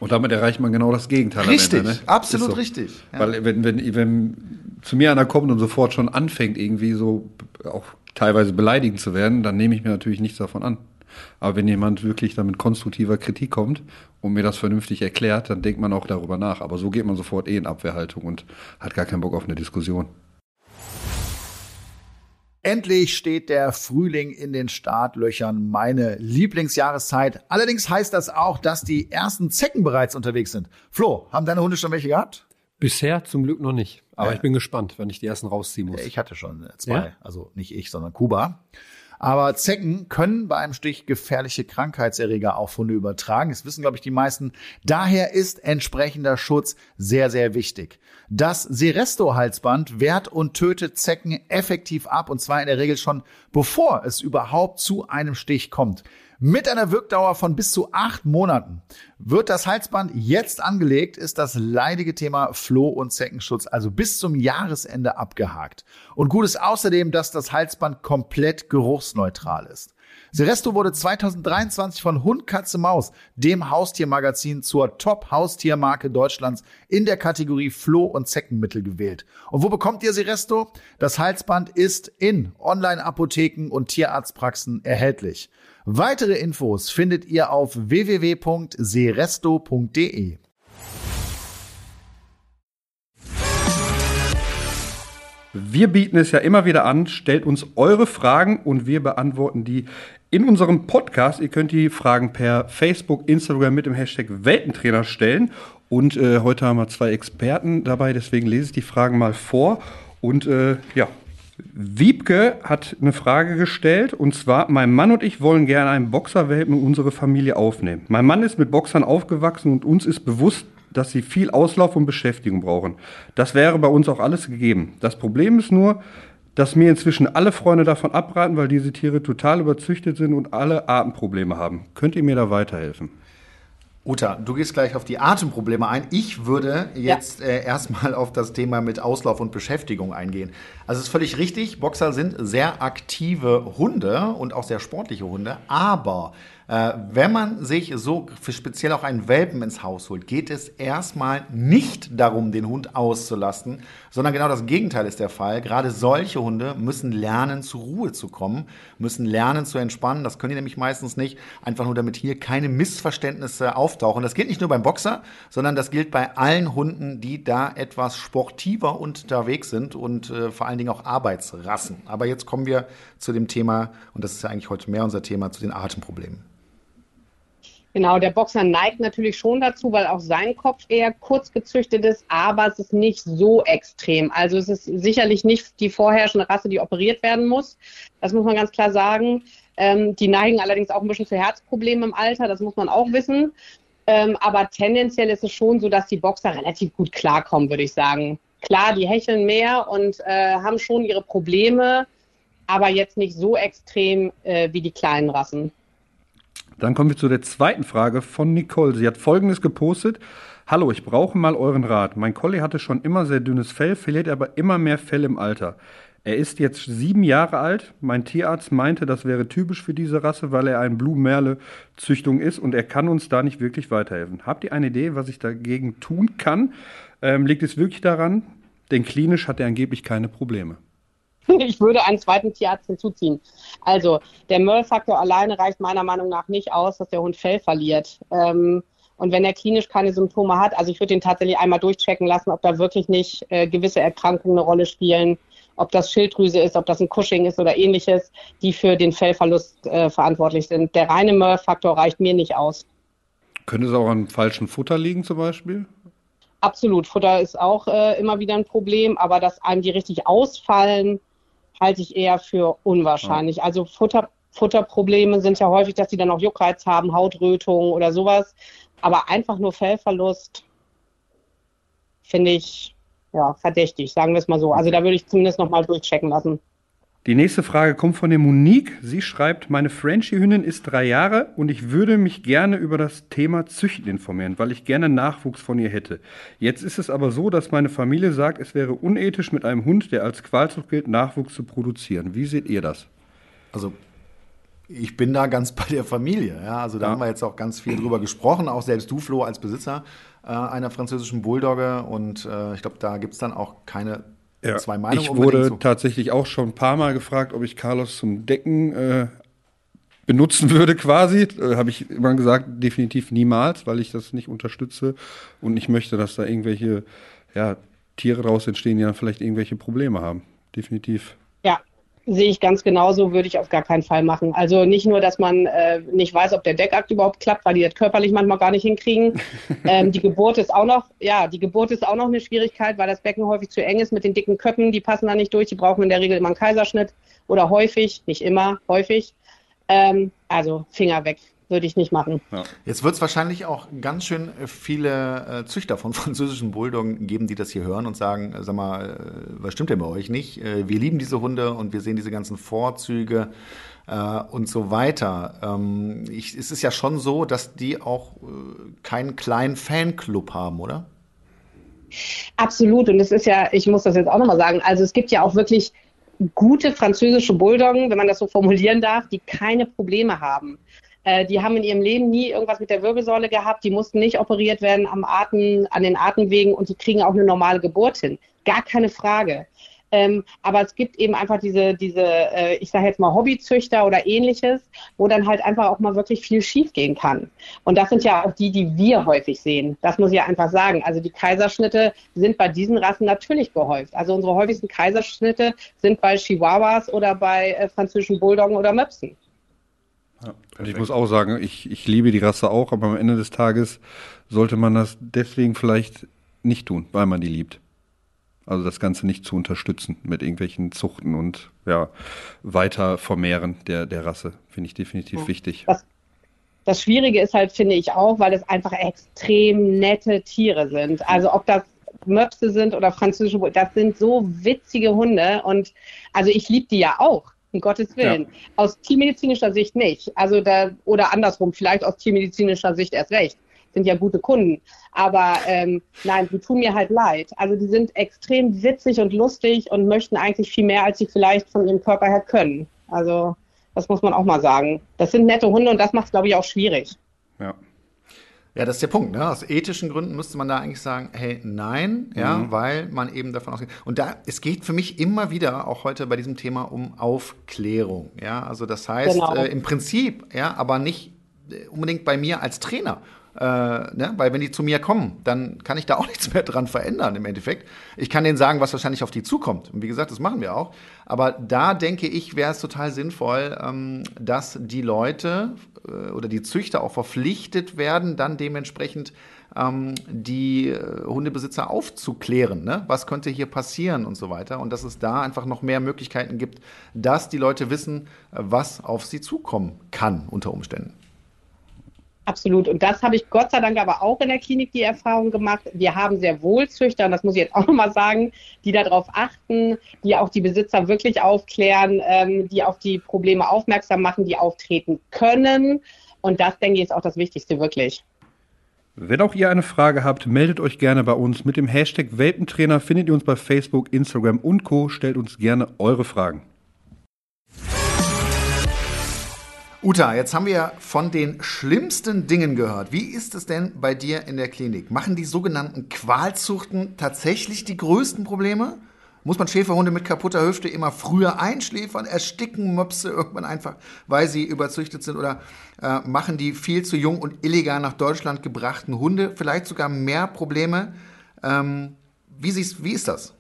Und damit erreicht man genau das Gegenteil. Richtig, Ende, ne? absolut so. richtig. Ja. Weil wenn, wenn, wenn zu mir einer kommt und sofort schon anfängt, irgendwie so auch teilweise beleidigend zu werden, dann nehme ich mir natürlich nichts davon an. Aber wenn jemand wirklich dann mit konstruktiver Kritik kommt und mir das vernünftig erklärt, dann denkt man auch darüber nach. Aber so geht man sofort eh in Abwehrhaltung und hat gar keinen Bock auf eine Diskussion. Endlich steht der Frühling in den Startlöchern, meine Lieblingsjahreszeit. Allerdings heißt das auch, dass die ersten Zecken bereits unterwegs sind. Flo, haben deine Hunde schon welche gehabt? Bisher zum Glück noch nicht. Aber ja. ich bin gespannt, wenn ich die ersten rausziehen muss. Ich hatte schon zwei. Ja? Also nicht ich, sondern Kuba. Aber Zecken können bei einem Stich gefährliche Krankheitserreger auf Hunde übertragen. Das wissen, glaube ich, die meisten. Daher ist entsprechender Schutz sehr, sehr wichtig. Das Seresto-Halsband wehrt und tötet Zecken effektiv ab und zwar in der Regel schon bevor es überhaupt zu einem Stich kommt. Mit einer Wirkdauer von bis zu acht Monaten. Wird das Halsband jetzt angelegt, ist das leidige Thema Floh- und Zeckenschutz also bis zum Jahresende abgehakt. Und gut ist außerdem, dass das Halsband komplett geruchsneutral ist. Seresto wurde 2023 von Hund, Katze, Maus, dem Haustiermagazin, zur Top-Haustiermarke Deutschlands in der Kategorie Floh- und Zeckenmittel gewählt. Und wo bekommt ihr Seresto? Das Halsband ist in Online-Apotheken und Tierarztpraxen erhältlich. Weitere Infos findet ihr auf www.seresto.de. Wir bieten es ja immer wieder an, stellt uns eure Fragen und wir beantworten die in unserem Podcast. Ihr könnt die Fragen per Facebook, Instagram mit dem Hashtag Weltentrainer stellen. Und äh, heute haben wir zwei Experten dabei, deswegen lese ich die Fragen mal vor. Und äh, ja, Wiebke hat eine Frage gestellt und zwar, mein Mann und ich wollen gerne einen Boxerwelpen in unsere Familie aufnehmen. Mein Mann ist mit Boxern aufgewachsen und uns ist bewusst, dass sie viel Auslauf und Beschäftigung brauchen. Das wäre bei uns auch alles gegeben. Das Problem ist nur, dass mir inzwischen alle Freunde davon abraten, weil diese Tiere total überzüchtet sind und alle Atemprobleme haben. Könnt ihr mir da weiterhelfen? Uta, du gehst gleich auf die Atemprobleme ein. Ich würde jetzt ja. äh, erstmal auf das Thema mit Auslauf und Beschäftigung eingehen. Also es ist völlig richtig, Boxer sind sehr aktive Hunde und auch sehr sportliche Hunde, aber äh, wenn man sich so für speziell auch einen Welpen ins Haus holt, geht es erstmal nicht darum, den Hund auszulasten, sondern genau das Gegenteil ist der Fall. Gerade solche Hunde müssen lernen, zur Ruhe zu kommen, müssen lernen zu entspannen. Das können die nämlich meistens nicht, einfach nur damit hier keine Missverständnisse auftauchen. Das gilt nicht nur beim Boxer, sondern das gilt bei allen Hunden, die da etwas sportiver unterwegs sind und äh, vor allen Dingen auch Arbeitsrassen. Aber jetzt kommen wir zu dem Thema, und das ist ja eigentlich heute mehr unser Thema, zu den Atemproblemen. Genau, der Boxer neigt natürlich schon dazu, weil auch sein Kopf eher kurz gezüchtet ist, aber es ist nicht so extrem. Also es ist sicherlich nicht die vorherrschende Rasse, die operiert werden muss. Das muss man ganz klar sagen. Ähm, die neigen allerdings auch ein bisschen zu Herzproblemen im Alter, das muss man auch wissen. Ähm, aber tendenziell ist es schon so, dass die Boxer relativ gut klarkommen, würde ich sagen. Klar, die hecheln mehr und äh, haben schon ihre Probleme, aber jetzt nicht so extrem äh, wie die kleinen Rassen. Dann kommen wir zu der zweiten Frage von Nicole. Sie hat folgendes gepostet. Hallo, ich brauche mal euren Rat. Mein Collie hatte schon immer sehr dünnes Fell, verliert aber immer mehr Fell im Alter. Er ist jetzt sieben Jahre alt. Mein Tierarzt meinte, das wäre typisch für diese Rasse, weil er ein Blue Merle Züchtung ist und er kann uns da nicht wirklich weiterhelfen. Habt ihr eine Idee, was ich dagegen tun kann? Ähm, liegt es wirklich daran? Denn klinisch hat er angeblich keine Probleme. ich würde einen zweiten Tierarzt hinzuziehen. Also der Möllfaktor alleine reicht meiner Meinung nach nicht aus, dass der Hund Fell verliert. Ähm, und wenn er klinisch keine Symptome hat, also ich würde ihn tatsächlich einmal durchchecken lassen, ob da wirklich nicht äh, gewisse Erkrankungen eine Rolle spielen, ob das Schilddrüse ist, ob das ein Cushing ist oder ähnliches, die für den Fellverlust äh, verantwortlich sind. Der reine Möllfaktor reicht mir nicht aus. Könnte es auch an falschem Futter liegen zum Beispiel? Absolut. Futter ist auch äh, immer wieder ein Problem, aber dass einem die richtig ausfallen, halte ich eher für unwahrscheinlich. Ja. Also Futter, Futterprobleme sind ja häufig, dass sie dann auch Juckreiz haben, Hautrötung oder sowas. Aber einfach nur Fellverlust finde ich ja verdächtig, sagen wir es mal so. Also da würde ich zumindest nochmal durchchecken lassen. Die nächste Frage kommt von der Monique. Sie schreibt, meine Frenchie-Hündin ist drei Jahre und ich würde mich gerne über das Thema Züchten informieren, weil ich gerne Nachwuchs von ihr hätte. Jetzt ist es aber so, dass meine Familie sagt, es wäre unethisch mit einem Hund, der als Qualzucht gilt, Nachwuchs zu produzieren. Wie seht ihr das? Also ich bin da ganz bei der Familie. Ja? Also da ja. haben wir jetzt auch ganz viel drüber gesprochen, auch selbst du, Flo, als Besitzer äh, einer französischen Bulldogge. Und äh, ich glaube, da gibt es dann auch keine ja, zwei Meinungen. Ich wurde tatsächlich auch schon ein paar Mal gefragt, ob ich Carlos zum Decken äh, benutzen würde quasi. Äh, Habe ich immer gesagt, definitiv niemals, weil ich das nicht unterstütze und nicht möchte, dass da irgendwelche ja, Tiere raus entstehen, die dann vielleicht irgendwelche Probleme haben. Definitiv. Sehe ich ganz genauso, würde ich auf gar keinen Fall machen. Also nicht nur, dass man äh, nicht weiß, ob der Deckakt überhaupt klappt, weil die das körperlich manchmal gar nicht hinkriegen. ähm, die Geburt ist auch noch, ja, die Geburt ist auch noch eine Schwierigkeit, weil das Becken häufig zu eng ist mit den dicken Köppen, die passen da nicht durch, die brauchen in der Regel immer einen Kaiserschnitt oder häufig, nicht immer, häufig. Ähm, also Finger weg würde ich nicht machen. Ja. Jetzt wird es wahrscheinlich auch ganz schön viele äh, Züchter von französischen Bulldoggen geben, die das hier hören und sagen, äh, sag mal, äh, was stimmt denn bei euch nicht? Äh, wir lieben diese Hunde und wir sehen diese ganzen Vorzüge äh, und so weiter. Ähm, ich, es ist ja schon so, dass die auch äh, keinen kleinen Fanclub haben, oder? Absolut. Und es ist ja, ich muss das jetzt auch nochmal sagen, also es gibt ja auch wirklich gute französische Bulldoggen, wenn man das so formulieren darf, die keine Probleme haben. Äh, die haben in ihrem Leben nie irgendwas mit der Wirbelsäule gehabt. Die mussten nicht operiert werden am Atem, an den Atemwegen und die kriegen auch eine normale Geburt hin. Gar keine Frage. Ähm, aber es gibt eben einfach diese, diese äh, ich sage jetzt mal Hobbyzüchter oder ähnliches, wo dann halt einfach auch mal wirklich viel schiefgehen kann. Und das sind ja auch die, die wir häufig sehen. Das muss ich ja einfach sagen. Also die Kaiserschnitte sind bei diesen Rassen natürlich gehäuft. Also unsere häufigsten Kaiserschnitte sind bei Chihuahuas oder bei äh, französischen Bulldoggen oder Möpsen. Ja, ich muss auch sagen, ich, ich liebe die Rasse auch, aber am Ende des Tages sollte man das deswegen vielleicht nicht tun, weil man die liebt. Also das Ganze nicht zu unterstützen mit irgendwelchen Zuchten und ja, weiter vermehren der, der Rasse, finde ich definitiv ja. wichtig. Das, das Schwierige ist halt, finde ich auch, weil es einfach extrem nette Tiere sind. Also ob das Möpse sind oder französische, das sind so witzige Hunde und also ich liebe die ja auch um Gottes Willen. Ja. Aus tiermedizinischer Sicht nicht. Also da, oder andersrum, vielleicht aus tiermedizinischer Sicht erst recht. Sind ja gute Kunden. Aber ähm, nein, die tun mir halt leid. Also die sind extrem witzig und lustig und möchten eigentlich viel mehr, als sie vielleicht von ihrem Körper her können. Also das muss man auch mal sagen. Das sind nette Hunde und das macht es, glaube ich, auch schwierig. Ja. Ja, das ist der Punkt. Ne? Aus ethischen Gründen müsste man da eigentlich sagen, hey, nein, ja, mhm. weil man eben davon ausgeht. Und da, es geht für mich immer wieder, auch heute bei diesem Thema, um Aufklärung. Ja, also das heißt, genau. äh, im Prinzip, ja, aber nicht äh, unbedingt bei mir als Trainer. Äh, ne? Weil wenn die zu mir kommen, dann kann ich da auch nichts mehr dran verändern im Endeffekt. Ich kann denen sagen, was wahrscheinlich auf die zukommt. Und wie gesagt, das machen wir auch. Aber da denke ich, wäre es total sinnvoll, ähm, dass die Leute äh, oder die Züchter auch verpflichtet werden, dann dementsprechend ähm, die äh, Hundebesitzer aufzuklären. Ne? Was könnte hier passieren und so weiter. Und dass es da einfach noch mehr Möglichkeiten gibt, dass die Leute wissen, was auf sie zukommen kann unter Umständen. Absolut. Und das habe ich Gott sei Dank aber auch in der Klinik die Erfahrung gemacht. Wir haben sehr wohl Züchter, und das muss ich jetzt auch nochmal sagen, die darauf achten, die auch die Besitzer wirklich aufklären, ähm, die auf die Probleme aufmerksam machen, die auftreten können. Und das, denke ich, ist auch das Wichtigste, wirklich. Wenn auch ihr eine Frage habt, meldet euch gerne bei uns. Mit dem Hashtag Welpentrainer findet ihr uns bei Facebook, Instagram und Co. Stellt uns gerne eure Fragen. Uta, jetzt haben wir von den schlimmsten Dingen gehört. Wie ist es denn bei dir in der Klinik? Machen die sogenannten Qualzuchten tatsächlich die größten Probleme? Muss man Schäferhunde mit kaputter Hüfte immer früher einschläfern, ersticken Möpse irgendwann einfach, weil sie überzüchtet sind? Oder äh, machen die viel zu jung und illegal nach Deutschland gebrachten Hunde vielleicht sogar mehr Probleme? Ähm, wie, wie ist das?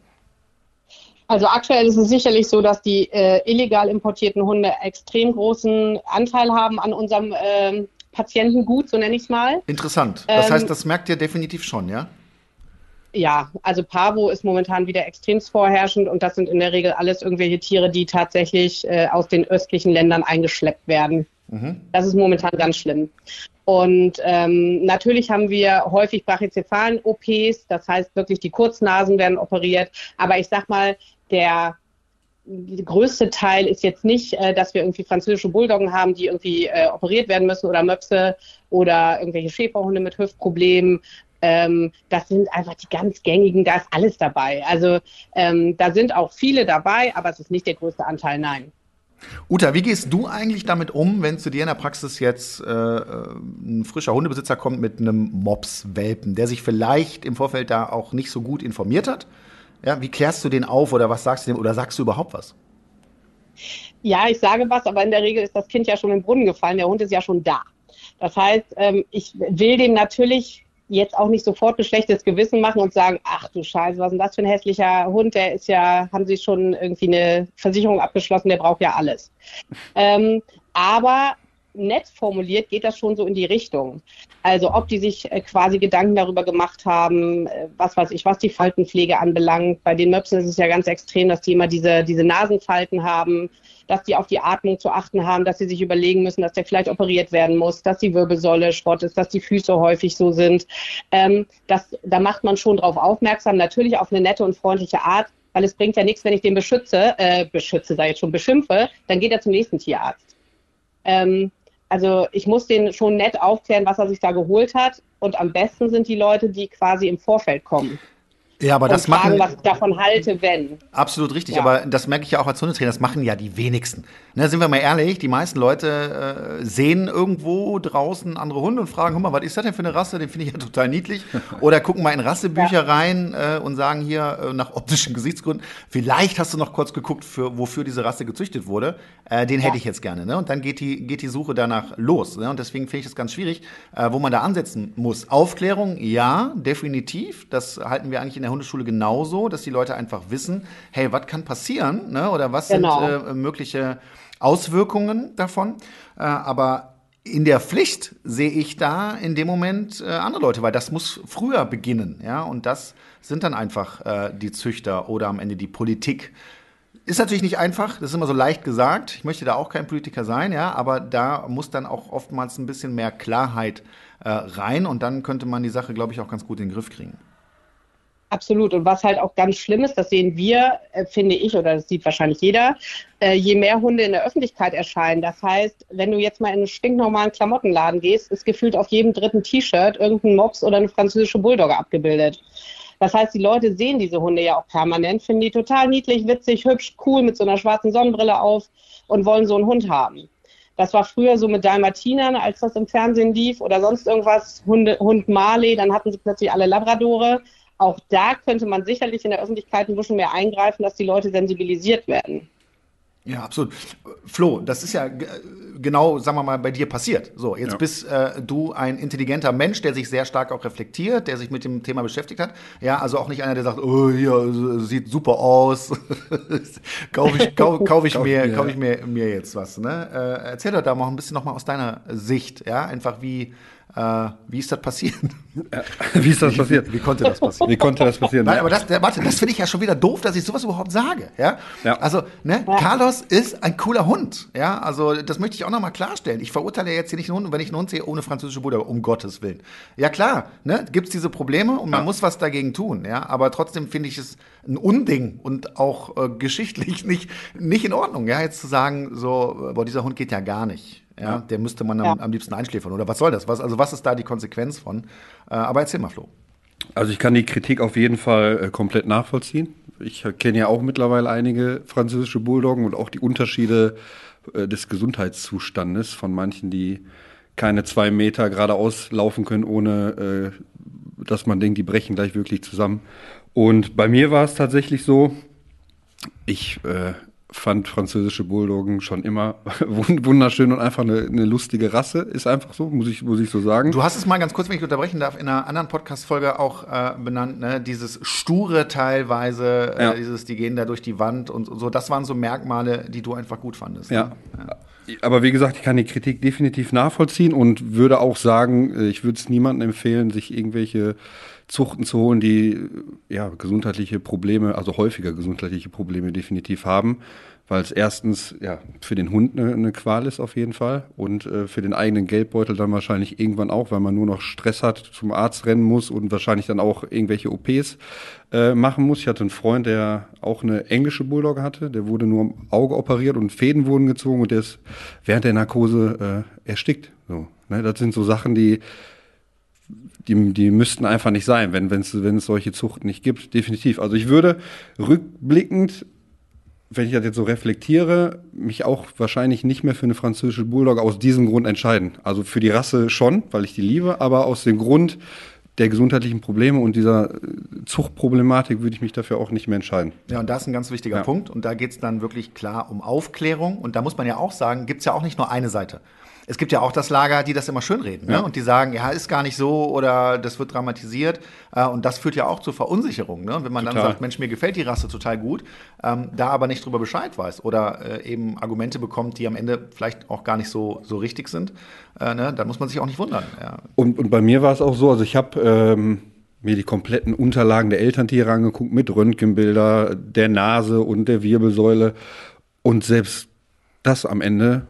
Also aktuell ist es sicherlich so, dass die äh, illegal importierten Hunde extrem großen Anteil haben an unserem äh, Patientengut, so nenne ich es mal. Interessant. Das ähm, heißt, das merkt ihr definitiv schon, ja? Ja, also Pavo ist momentan wieder extremst vorherrschend und das sind in der Regel alles irgendwelche Tiere, die tatsächlich äh, aus den östlichen Ländern eingeschleppt werden. Mhm. Das ist momentan ganz schlimm. Und ähm, natürlich haben wir häufig Brachycephalen-OPs, das heißt wirklich die Kurznasen werden operiert. Aber ich sag mal, der größte Teil ist jetzt nicht, äh, dass wir irgendwie französische Bulldoggen haben, die irgendwie äh, operiert werden müssen oder Möpse oder irgendwelche Schäferhunde mit Hüftproblemen. Ähm, das sind einfach die ganz gängigen, da ist alles dabei. Also ähm, da sind auch viele dabei, aber es ist nicht der größte Anteil, nein. Uta, wie gehst du eigentlich damit um, wenn zu dir in der Praxis jetzt äh, ein frischer Hundebesitzer kommt mit einem Mops-Welpen, der sich vielleicht im Vorfeld da auch nicht so gut informiert hat? Ja, wie klärst du den auf oder was sagst du dem oder sagst du überhaupt was? Ja, ich sage was, aber in der Regel ist das Kind ja schon im Brunnen gefallen, der Hund ist ja schon da. Das heißt, ähm, ich will dem natürlich jetzt auch nicht sofort ein schlechtes Gewissen machen und sagen, ach du Scheiße, was ist denn das für ein hässlicher Hund, der ist ja, haben Sie schon irgendwie eine Versicherung abgeschlossen, der braucht ja alles. Ähm, aber nett formuliert geht das schon so in die Richtung. Also ob die sich äh, quasi Gedanken darüber gemacht haben, äh, was weiß ich, was die Faltenpflege anbelangt. Bei den Möpsen ist es ja ganz extrem, dass die immer diese, diese Nasenfalten haben, dass die auf die Atmung zu achten haben, dass sie sich überlegen müssen, dass der vielleicht operiert werden muss, dass die Wirbelsäule Schrott ist, dass die Füße häufig so sind. Ähm, das, da macht man schon drauf aufmerksam, natürlich auf eine nette und freundliche Art, weil es bringt ja nichts, wenn ich den beschütze, äh, beschütze, sei jetzt schon beschimpfe, dann geht er zum nächsten Tierarzt. Ähm, also ich muss den schon nett aufklären, was er sich da geholt hat. Und am besten sind die Leute, die quasi im Vorfeld kommen. Ja, aber das fragen, machen. was ich davon halte, wenn. Absolut richtig, ja. aber das merke ich ja auch als Hundetrainer, das machen ja die wenigsten. Ne, sind wir mal ehrlich, die meisten Leute äh, sehen irgendwo draußen andere Hunde und fragen, guck mal, was ist das denn für eine Rasse? Den finde ich ja total niedlich. Oder gucken mal in Rassebücher ja. rein äh, und sagen hier äh, nach optischen Gesichtsgründen, vielleicht hast du noch kurz geguckt, für, wofür diese Rasse gezüchtet wurde. Äh, den ja. hätte ich jetzt gerne. Ne? Und dann geht die, geht die Suche danach los. Ne? Und deswegen finde ich das ganz schwierig, äh, wo man da ansetzen muss. Aufklärung, ja, definitiv. Das halten wir eigentlich in der der Hundeschule genauso, dass die Leute einfach wissen, hey, was kann passieren ne? oder was genau. sind äh, mögliche Auswirkungen davon. Äh, aber in der Pflicht sehe ich da in dem Moment äh, andere Leute, weil das muss früher beginnen, ja, und das sind dann einfach äh, die Züchter oder am Ende die Politik. Ist natürlich nicht einfach, das ist immer so leicht gesagt. Ich möchte da auch kein Politiker sein, ja, aber da muss dann auch oftmals ein bisschen mehr Klarheit äh, rein und dann könnte man die Sache, glaube ich, auch ganz gut in den Griff kriegen. Absolut. Und was halt auch ganz schlimm ist, das sehen wir, äh, finde ich, oder das sieht wahrscheinlich jeder, äh, je mehr Hunde in der Öffentlichkeit erscheinen. Das heißt, wenn du jetzt mal in einen stinknormalen Klamottenladen gehst, ist gefühlt auf jedem dritten T-Shirt irgendein Mops oder eine französische Bulldogge abgebildet. Das heißt, die Leute sehen diese Hunde ja auch permanent, finden die total niedlich, witzig, hübsch, cool mit so einer schwarzen Sonnenbrille auf und wollen so einen Hund haben. Das war früher so mit Dalmatinern, als das im Fernsehen lief oder sonst irgendwas, Hunde, Hund Marley, dann hatten sie plötzlich alle Labradore auch da könnte man sicherlich in der Öffentlichkeit ein bisschen mehr eingreifen, dass die Leute sensibilisiert werden. Ja, absolut. Flo, das ist ja genau, sagen wir mal, bei dir passiert. So, jetzt ja. bist äh, du ein intelligenter Mensch, der sich sehr stark auch reflektiert, der sich mit dem Thema beschäftigt hat. Ja, also auch nicht einer, der sagt, oh, hier sieht super aus, kaufe ich, kauf, kauf ich, mir, kauf ich mir, mir jetzt was. Ne? Äh, erzähl doch da mal ein bisschen nochmal aus deiner Sicht, ja, einfach wie äh, wie ist das passiert? Ja, wie ist das passiert? Wie, wie, konnte das passieren? Wie konnte das passieren? Nein, aber das, der, warte, das finde ich ja schon wieder doof, dass ich sowas überhaupt sage. Ja? ja. Also, ne, ja. Carlos ist ein cooler Hund. Ja, also das möchte ich auch nochmal klarstellen. Ich verurteile jetzt hier nicht einen Hund, wenn ich einen Hund sehe ohne französische Bulldogge, um Gottes Willen. Ja klar, ne, gibt es diese Probleme und man muss was dagegen tun. Ja, aber trotzdem finde ich es ein Unding und auch äh, geschichtlich nicht, nicht in Ordnung. Ja, jetzt zu sagen, so, boah, dieser Hund geht ja gar nicht. Ja, der müsste man am, ja. am, liebsten einschläfern. Oder was soll das? Was, also was ist da die Konsequenz von? Äh, aber erzähl mal, Flo. Also ich kann die Kritik auf jeden Fall äh, komplett nachvollziehen. Ich kenne ja auch mittlerweile einige französische Bulldoggen und auch die Unterschiede äh, des Gesundheitszustandes von manchen, die keine zwei Meter geradeaus laufen können, ohne äh, dass man denkt, die brechen gleich wirklich zusammen. Und bei mir war es tatsächlich so, ich äh, fand französische Bulldoggen schon immer wunderschön und einfach eine, eine, lustige Rasse. Ist einfach so, muss ich, muss ich so sagen. Du hast es mal ganz kurz, wenn ich unterbrechen darf, in einer anderen Podcast-Folge auch äh, benannt, ne? dieses sture teilweise, äh, ja. dieses, die gehen da durch die Wand und so. Das waren so Merkmale, die du einfach gut fandest. Ja. Ne? ja. Aber wie gesagt, ich kann die Kritik definitiv nachvollziehen und würde auch sagen, äh, ich würde es niemandem empfehlen, sich irgendwelche Zuchten zu holen, die ja gesundheitliche Probleme, also häufiger gesundheitliche Probleme definitiv haben, weil es erstens ja für den Hund eine, eine Qual ist auf jeden Fall und äh, für den eigenen Geldbeutel dann wahrscheinlich irgendwann auch, weil man nur noch Stress hat, zum Arzt rennen muss und wahrscheinlich dann auch irgendwelche OPs äh, machen muss. Ich hatte einen Freund, der auch eine englische Bulldogge hatte, der wurde nur am Auge operiert und Fäden wurden gezogen und der ist während der Narkose äh, erstickt. So, ne? Das sind so Sachen, die die, die müssten einfach nicht sein, wenn, wenn es solche Zuchten nicht gibt, definitiv. Also ich würde rückblickend, wenn ich das jetzt so reflektiere, mich auch wahrscheinlich nicht mehr für eine französische Bulldog aus diesem Grund entscheiden. Also für die Rasse schon, weil ich die liebe, aber aus dem Grund der gesundheitlichen Probleme und dieser äh, Zuchtproblematik würde ich mich dafür auch nicht mehr entscheiden. Ja, und da ist ein ganz wichtiger ja. Punkt. Und da geht es dann wirklich klar um Aufklärung. Und da muss man ja auch sagen, gibt es ja auch nicht nur eine Seite es gibt ja auch das Lager, die das immer schönreden ne? ja. und die sagen, ja, ist gar nicht so oder das wird dramatisiert. Äh, und das führt ja auch zu Verunsicherung. Ne? Wenn man total. dann sagt, Mensch, mir gefällt die Rasse total gut, ähm, da aber nicht drüber Bescheid weiß oder äh, eben Argumente bekommt, die am Ende vielleicht auch gar nicht so, so richtig sind, äh, ne? dann muss man sich auch nicht wundern. Ja. Und, und bei mir war es auch so, also ich habe ähm, mir die kompletten Unterlagen der Elterntiere angeguckt mit Röntgenbilder der Nase und der Wirbelsäule. Und selbst das am Ende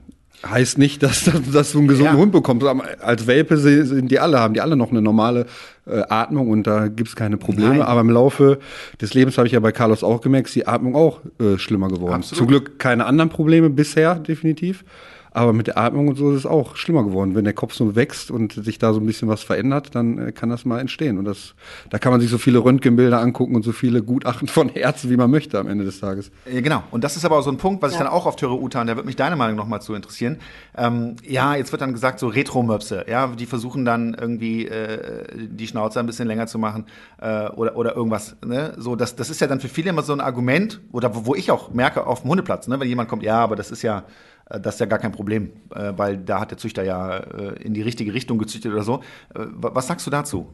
heißt nicht, dass, dass, dass du einen gesunden ja. Hund bekommst. Als Welpe sind die alle, haben die alle noch eine normale äh, Atmung und da gibt's keine Probleme. Nein. Aber im Laufe des Lebens habe ich ja bei Carlos auch gemerkt, ist die Atmung auch äh, schlimmer geworden. Absolut. Zum Glück keine anderen Probleme bisher, definitiv. Aber mit der Atmung und so ist es auch schlimmer geworden. Wenn der Kopf so wächst und sich da so ein bisschen was verändert, dann äh, kann das mal entstehen. Und das, da kann man sich so viele Röntgenbilder angucken und so viele Gutachten von Herzen, wie man möchte am Ende des Tages. Ja, genau. Und das ist aber auch so ein Punkt, was ja. ich dann auch oft höre, Uta, und da wird mich deine Meinung nochmal zu interessieren. Ähm, ja, jetzt wird dann gesagt, so Retro-Möpse, ja, die versuchen dann irgendwie äh, die Schnauze ein bisschen länger zu machen äh, oder, oder irgendwas. Ne? So, das, das ist ja dann für viele immer so ein Argument, oder wo, wo ich auch merke auf dem Hundeplatz, ne? wenn jemand kommt, ja, aber das ist ja äh, das ist ja gar kein Problem, äh, weil da hat der Züchter ja äh, in die richtige Richtung gezüchtet oder so. Was sagst du dazu?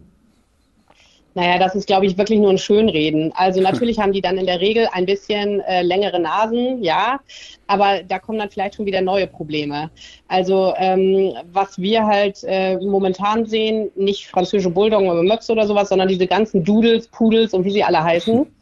Naja, das ist, glaube ich, wirklich nur ein Schönreden. Also natürlich haben die dann in der Regel ein bisschen äh, längere Nasen, ja, aber da kommen dann vielleicht schon wieder neue Probleme. Also ähm, was wir halt äh, momentan sehen, nicht französische Bulldoggen oder Möpse oder sowas, sondern diese ganzen Doodles, Pudels und wie sie alle heißen.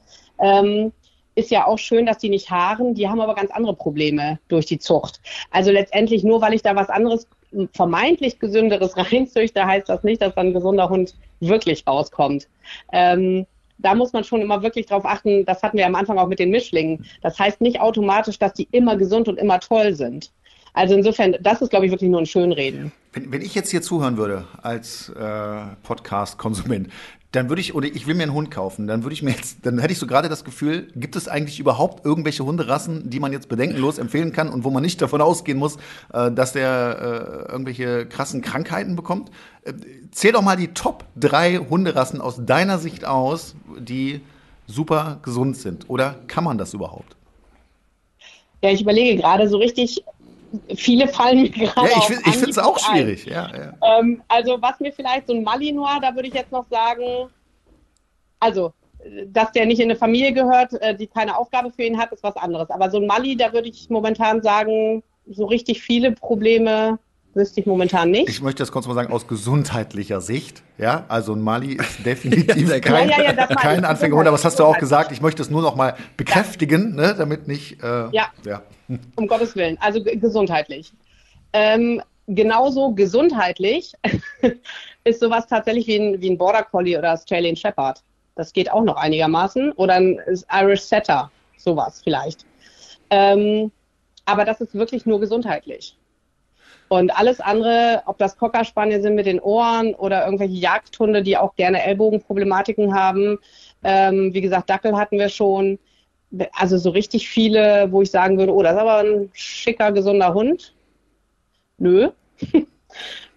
Ähm, ist ja auch schön, dass die nicht haaren, die haben aber ganz andere Probleme durch die Zucht. Also letztendlich nur, weil ich da was anderes, vermeintlich gesünderes reinzüchte, heißt das nicht, dass dann ein gesunder Hund wirklich rauskommt. Ähm, da muss man schon immer wirklich drauf achten, das hatten wir am Anfang auch mit den Mischlingen. Das heißt nicht automatisch, dass die immer gesund und immer toll sind. Also insofern, das ist, glaube ich, wirklich nur ein Schönreden. Wenn, wenn ich jetzt hier zuhören würde als äh, Podcast-Konsument, dann würde ich, oder ich will mir einen Hund kaufen, dann würde ich mir jetzt, dann hätte ich so gerade das Gefühl, gibt es eigentlich überhaupt irgendwelche Hunderassen, die man jetzt bedenkenlos empfehlen kann und wo man nicht davon ausgehen muss, äh, dass der äh, irgendwelche krassen Krankheiten bekommt? Äh, zähl doch mal die Top drei Hunderassen aus deiner Sicht aus, die super gesund sind. Oder kann man das überhaupt? Ja, ich überlege gerade so richtig viele fallen mir gerade ja, ich, find, ich finde es auch schwierig. Ja, ja. Ähm, also was mir vielleicht so ein Malinois, da würde ich jetzt noch sagen, also dass der nicht in eine Familie gehört, äh, die keine Aufgabe für ihn hat, ist was anderes. Aber so ein Mali, da würde ich momentan sagen, so richtig viele Probleme wüsste ich momentan nicht. Ich möchte das kurz mal sagen, aus gesundheitlicher Sicht. Ja, also ein Mali ist definitiv ja, kein, ja, ja, kein Anfängerhund, aber was hast du auch gesagt? Ich möchte es nur noch mal bekräftigen, ne, damit nicht. Äh, ja. um Gottes Willen, also gesundheitlich. Ähm, genauso gesundheitlich ist sowas tatsächlich wie ein, wie ein Border Collie oder Australian Shepherd. Das geht auch noch einigermaßen. Oder ein Irish Setter, sowas vielleicht. Ähm, aber das ist wirklich nur gesundheitlich. Und alles andere, ob das Cockerspaniel sind mit den Ohren oder irgendwelche Jagdhunde, die auch gerne Ellbogenproblematiken haben. Ähm, wie gesagt, Dackel hatten wir schon. Also so richtig viele, wo ich sagen würde, oh, das ist aber ein schicker, gesunder Hund. Nö.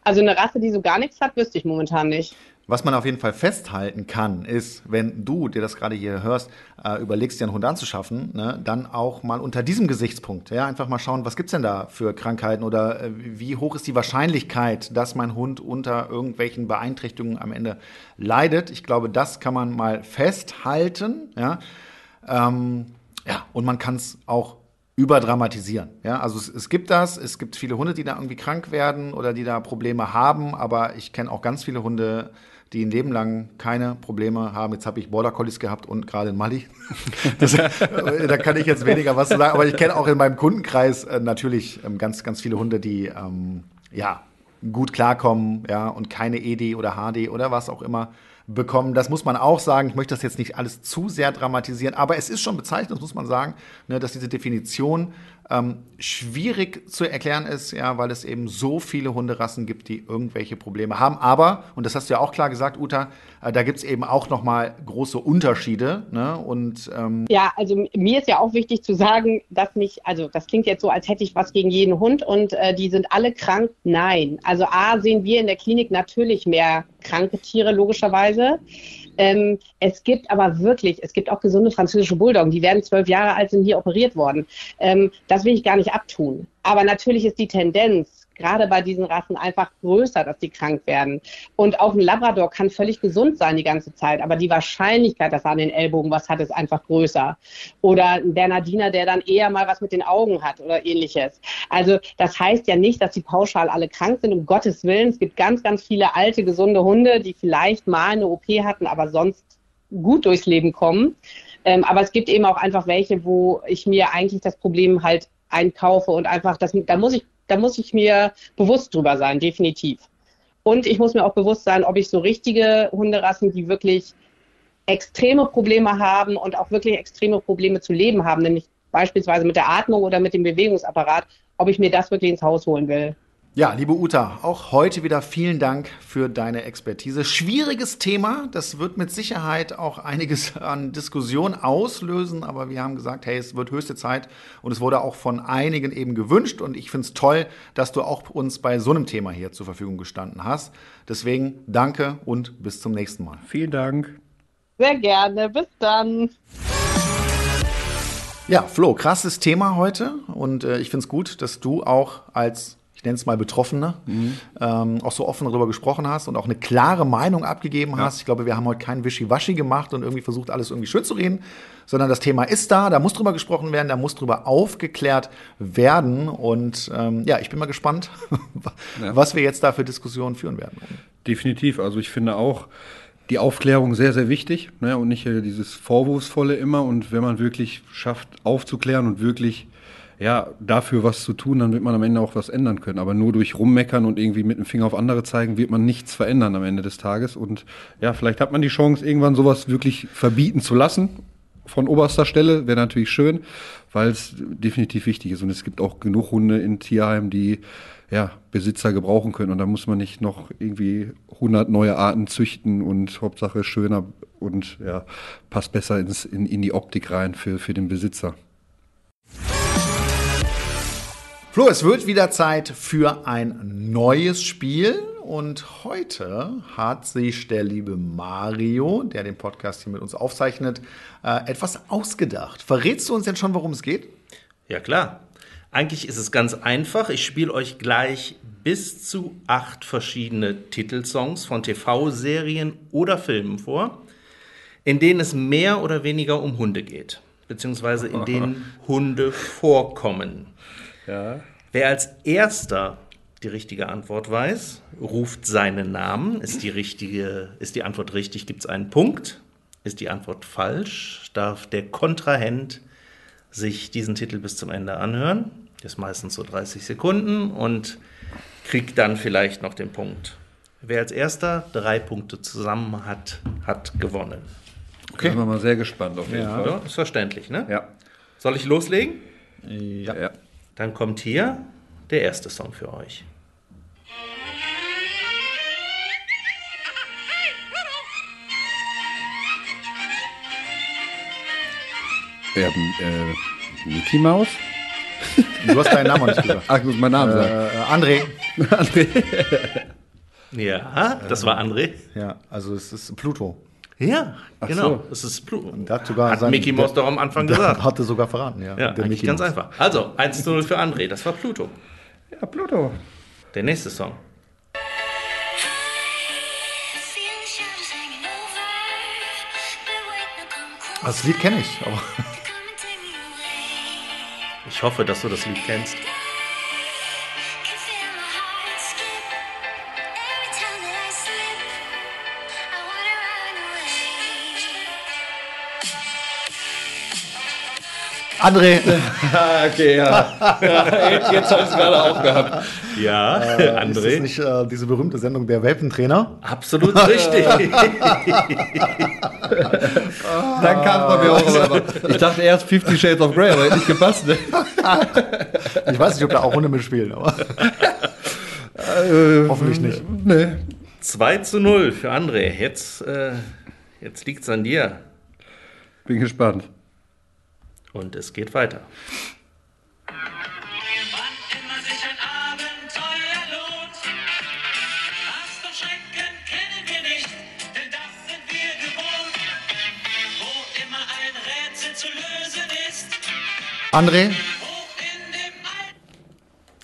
also eine Rasse, die so gar nichts hat, wüsste ich momentan nicht. Was man auf jeden Fall festhalten kann, ist, wenn du dir das gerade hier hörst, äh, überlegst, dir einen Hund anzuschaffen, ne, dann auch mal unter diesem Gesichtspunkt, ja, einfach mal schauen, was gibt's denn da für Krankheiten oder äh, wie hoch ist die Wahrscheinlichkeit, dass mein Hund unter irgendwelchen Beeinträchtigungen am Ende leidet. Ich glaube, das kann man mal festhalten, ja. Ähm, ja, und man kann es auch überdramatisieren. Ja, also es, es, gibt das, es gibt viele Hunde, die da irgendwie krank werden oder die da Probleme haben, aber ich kenne auch ganz viele Hunde, die ein Leben lang keine Probleme haben. Jetzt habe ich Border Collies gehabt und gerade in Mali. Das, äh, da kann ich jetzt weniger was zu sagen, aber ich kenne auch in meinem Kundenkreis äh, natürlich ähm, ganz, ganz viele Hunde, die ähm, ja gut klarkommen, ja, und keine ED oder HD oder was auch immer bekommen. Das muss man auch sagen. Ich möchte das jetzt nicht alles zu sehr dramatisieren, aber es ist schon bezeichnend, muss man sagen, ne, dass diese Definition ähm, schwierig zu erklären ist, ja, weil es eben so viele Hunderassen gibt, die irgendwelche Probleme haben. Aber, und das hast du ja auch klar gesagt, Uta, äh, da gibt es eben auch nochmal große Unterschiede. Ne? Und, ähm ja, also mir ist ja auch wichtig zu sagen, dass nicht, also das klingt jetzt so, als hätte ich was gegen jeden Hund und äh, die sind alle krank. Nein. Also A sehen wir in der Klinik natürlich mehr kranke Tiere, logischerweise. Ähm, es gibt aber wirklich, es gibt auch gesunde französische Bulldoggen, die werden zwölf Jahre alt, sind hier operiert worden. Ähm, das will ich gar nicht abtun. Aber natürlich ist die Tendenz, gerade bei diesen Rassen einfach größer, dass die krank werden. Und auch ein Labrador kann völlig gesund sein die ganze Zeit, aber die Wahrscheinlichkeit, dass er an den Ellbogen was hat, ist einfach größer. Oder ein Bernardiner, der dann eher mal was mit den Augen hat oder ähnliches. Also das heißt ja nicht, dass die pauschal alle krank sind, um Gottes Willen. Es gibt ganz, ganz viele alte, gesunde Hunde, die vielleicht mal eine OP hatten, aber sonst gut durchs Leben kommen. Ähm, aber es gibt eben auch einfach welche, wo ich mir eigentlich das Problem halt einkaufe und einfach, das, da muss ich da muss ich mir bewusst drüber sein, definitiv. Und ich muss mir auch bewusst sein, ob ich so richtige Hunderassen, die wirklich extreme Probleme haben und auch wirklich extreme Probleme zu leben haben, nämlich beispielsweise mit der Atmung oder mit dem Bewegungsapparat, ob ich mir das wirklich ins Haus holen will. Ja, liebe Uta, auch heute wieder vielen Dank für deine Expertise. Schwieriges Thema, das wird mit Sicherheit auch einiges an Diskussion auslösen, aber wir haben gesagt, hey, es wird höchste Zeit und es wurde auch von einigen eben gewünscht und ich finde es toll, dass du auch uns bei so einem Thema hier zur Verfügung gestanden hast. Deswegen danke und bis zum nächsten Mal. Vielen Dank. Sehr gerne, bis dann. Ja, Flo, krasses Thema heute und äh, ich finde es gut, dass du auch als nenne es mal Betroffene, mhm. ähm, auch so offen darüber gesprochen hast und auch eine klare Meinung abgegeben ja. hast. Ich glaube, wir haben heute kein Wischiwaschi gemacht und irgendwie versucht, alles irgendwie schön zu reden, sondern das Thema ist da, da muss drüber gesprochen werden, da muss drüber aufgeklärt werden. Und ähm, ja, ich bin mal gespannt, ja. was wir jetzt da für Diskussionen führen werden. Definitiv. Also ich finde auch, die Aufklärung sehr, sehr wichtig ne, und nicht äh, dieses Vorwurfsvolle immer. Und wenn man wirklich schafft, aufzuklären und wirklich ja, dafür was zu tun, dann wird man am Ende auch was ändern können. Aber nur durch Rummeckern und irgendwie mit dem Finger auf andere zeigen, wird man nichts verändern am Ende des Tages. Und ja, vielleicht hat man die Chance, irgendwann sowas wirklich verbieten zu lassen. Von oberster Stelle wäre natürlich schön, weil es definitiv wichtig ist. Und es gibt auch genug Hunde in Tierheimen, die ja, Besitzer gebrauchen können. Und da muss man nicht noch irgendwie 100 neue Arten züchten und Hauptsache schöner und ja, passt besser ins, in, in die Optik rein für, für den Besitzer. Flo, es wird wieder Zeit für ein neues Spiel. Und heute hat sich der liebe Mario, der den Podcast hier mit uns aufzeichnet, äh, etwas ausgedacht. Verrätst du uns denn schon, worum es geht? Ja, klar. Eigentlich ist es ganz einfach. Ich spiele euch gleich bis zu acht verschiedene Titelsongs von TV-Serien oder Filmen vor, in denen es mehr oder weniger um Hunde geht, beziehungsweise in denen Hunde vorkommen. Wer als erster die richtige Antwort weiß, ruft seinen Namen. Ist die, richtige, ist die Antwort richtig, gibt es einen Punkt. Ist die Antwort falsch, darf der Kontrahent sich diesen Titel bis zum Ende anhören. Das ist meistens so 30 Sekunden und kriegt dann vielleicht noch den Punkt. Wer als erster drei Punkte zusammen hat, hat gewonnen. Okay. Da sind wir mal sehr gespannt auf jeden Ja. Fall. Ja, ist verständlich, ne? Ja. Soll ich loslegen? Ja. ja. Dann kommt hier der erste Song für euch. ja äh, Mickey Mouse? Du hast deinen Namen nicht gesagt. Ach, ich muss meinen Namen sagen. Äh, André. André. Ja, das war André. Ja, also es ist Pluto. Ja, Ach genau. so. Es ist Pluto. Der hat sogar Hat sein- Mickey Mouse der- doch am Anfang gesagt. Hatte sogar verraten, ja. Ja, Der Mickey ganz Mouse. einfach. Also, 1 zu 0 für André, das war Pluto. Ja, Pluto. Der nächste Song. Das Lied kenne ich, aber Ich hoffe, dass du das Lied kennst. André, Okay, ja. Jetzt habe ich es gerade auch gehabt. Ja, ist das André. nicht äh, diese berühmte Sendung der Welpentrainer? Absolut richtig. Dann kam es bei mir auch. Ich dachte erst Fifty Shades of Grey, aber hätte nicht gepasst. Ne? Ich weiß nicht, ob da auch Hunde mitspielen, aber hoffentlich nicht. Nee. 2 zu 0 für André. Jetzt, äh, jetzt liegt es an dir. Bin gespannt. Und es geht weiter. André.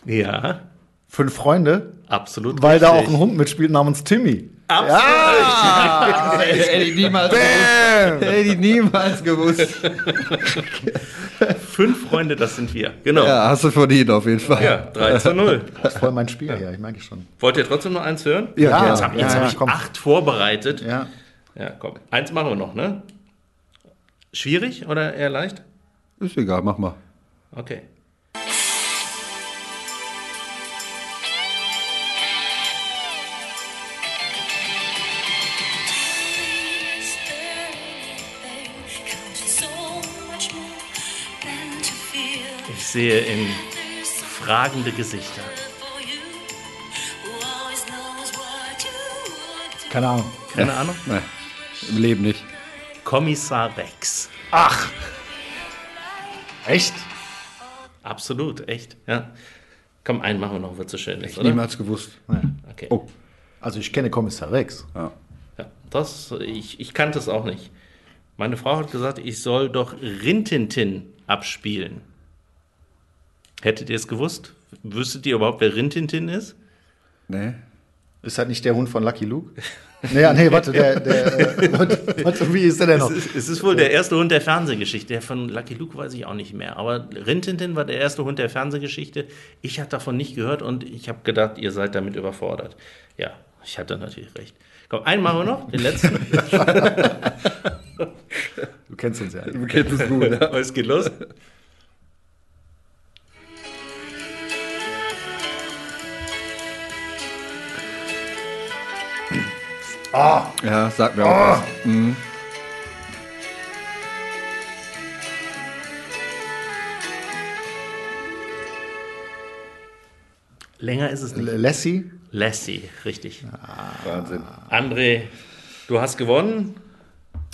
Ja, fünf Freunde, absolut weil da auch richtig. ein Hund mitspielt namens Timmy. Absolut Hätte ich niemals gewusst. Hätte ich niemals gewusst. Fünf Freunde, das sind wir. Genau. Ja, Ja, hast du verdient auf jeden Fall. 3 zu 0. Das ist voll mein Spiel hier, ich merke schon. Wollt ihr trotzdem noch eins hören? Ja, Jetzt habe ja, hab ja, ich komm. acht vorbereitet. Ja. Ja, komm. Eins machen wir noch, ne? Schwierig oder eher leicht? Ist egal, mach mal. Okay. Sehe in fragende Gesichter. Keine Ahnung. Keine Ahnung? Nee, im Leben nicht. Kommissar Rex. Echt? Absolut, echt. Ja. Komm, einen machen wir noch, wird so schön ist, oder? Niemals gewusst. Okay. Oh. Also ich kenne Kommissar Rex. Ja. Ja, das, ich, ich kannte es auch nicht. Meine Frau hat gesagt, ich soll doch Rintintin abspielen. Hättet ihr es gewusst? Wüsstet ihr überhaupt, wer Rintintin ist? Nee. Ist halt nicht der Hund von Lucky Luke? Naja, nee, warte, der, der, äh, warte, warte, wie ist der denn noch? Es ist, es ist wohl der erste Hund der Fernsehgeschichte. Der von Lucky Luke weiß ich auch nicht mehr. Aber Rintintin war der erste Hund der Fernsehgeschichte. Ich hatte davon nicht gehört und ich habe gedacht, ihr seid damit überfordert. Ja, ich hatte natürlich recht. Komm, einen machen wir noch, den letzten. Du kennst uns ja. Du kennst es gut, ja. es geht los. Ja, sag mir auch was. Mhm. Länger ist es nicht. Lassie? Lassie, richtig. Wahnsinn. André, du hast gewonnen.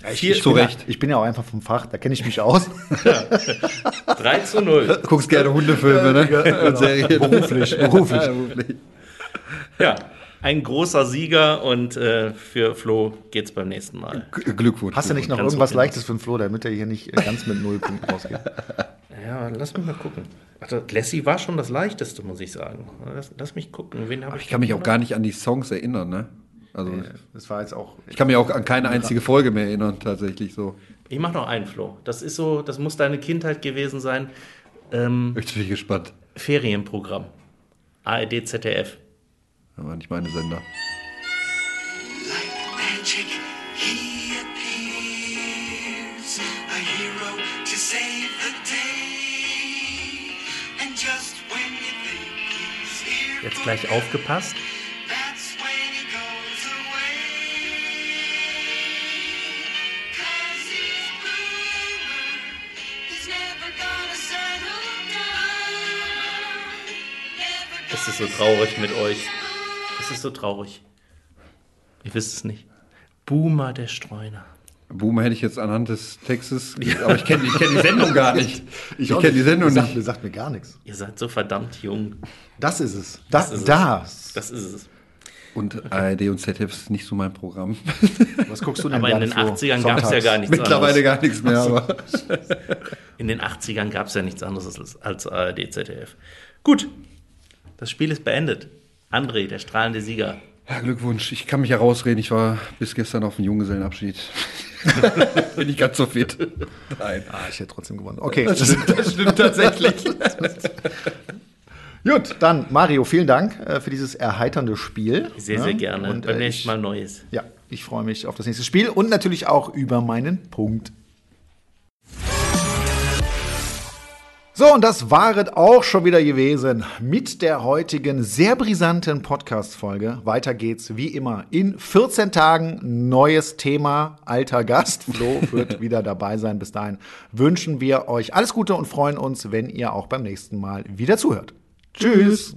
Vier, Ich Zu bin, Recht. Ja, ich bin ja auch einfach vom Fach, da kenne ich mich aus. 3 zu 0. Du guckst gerne Hundefilme, ne? Und Serien. Beruflich, beruflich. Ja, beruflich. Ja, ein großer Sieger und äh, für Flo geht's beim nächsten Mal. G- Glückwunsch. Hast du nicht noch Ganz irgendwas. Leichtes für den Flo, damit er hier nicht äh, ganz mit null Punkten rausgeht? Ja, lass mich mal gucken. Ach, das- Lassie war schon das leichteste, muss ich sagen. Lass, lass mich gucken. Wen habe Ich kann mich auch gar nicht an die Songs erinnern, ne? Also Das war jetzt auch. ich kann mich auch an keine einzige Folge mehr erinnern, tatsächlich so. Ich mach noch einen, Flo. Das ist so, das muss deine Kindheit gewesen sein. Ähm, Jetzt bin ich gespannt. Ferienprogramm. ARD, ZDF. Das war nicht meine Sender. Like magic, he appears, a hero to save the day. And just when you think he's here, Jetzt gleich aufgepasst. Es ist so traurig mit euch. Es ist so traurig. Ihr wisst es nicht. Boomer der Streuner. Boomer hätte ich jetzt anhand des Textes, aber ich kenne ich kenn die Sendung gar nicht. Ich, auch kenne die Sendung sagt, nicht. Mir sagt mir gar nichts. Ihr seid so verdammt jung. Das ist es. Das, ist es. das. Das ist es. Und ARD und ZDF ist nicht so mein Programm. Was guckst du denn Aber in den Flo? 80ern gab es ja gar nichts Mittlerweile anderes. gar nichts mehr, aber. In den 80ern gab es ja nichts anderes als, als ARD, ZDF. Gut, das Spiel ist beendet. André, der strahlende Sieger. Ja, Glückwunsch. Ich kann mich herausreden. Ich war bis gestern auf dem Junggesellenabschied. Bin ich ganz so fit. Nein. Ah, ich hätte trotzdem gewonnen. Okay. Das stimmt tatsächlich. Gut, dann Mario, vielen Dank äh, für dieses erheiternde Spiel. Sehr, sehr gerne. Und, Beim äh, nächsten Mal Neues. Ja, ich freue mich auf das nächste Spiel und natürlich auch über meinen Punkt. So, und das waret auch schon wieder gewesen mit der heutigen sehr brisanten Podcast-Folge. Weiter geht's wie immer in 14 Tagen. Neues Thema, alter Gast. Flo wird wieder dabei sein. Bis dahin wünschen wir euch alles Gute und freuen uns, wenn ihr auch beim nächsten Mal wieder zuhört. Tschüss.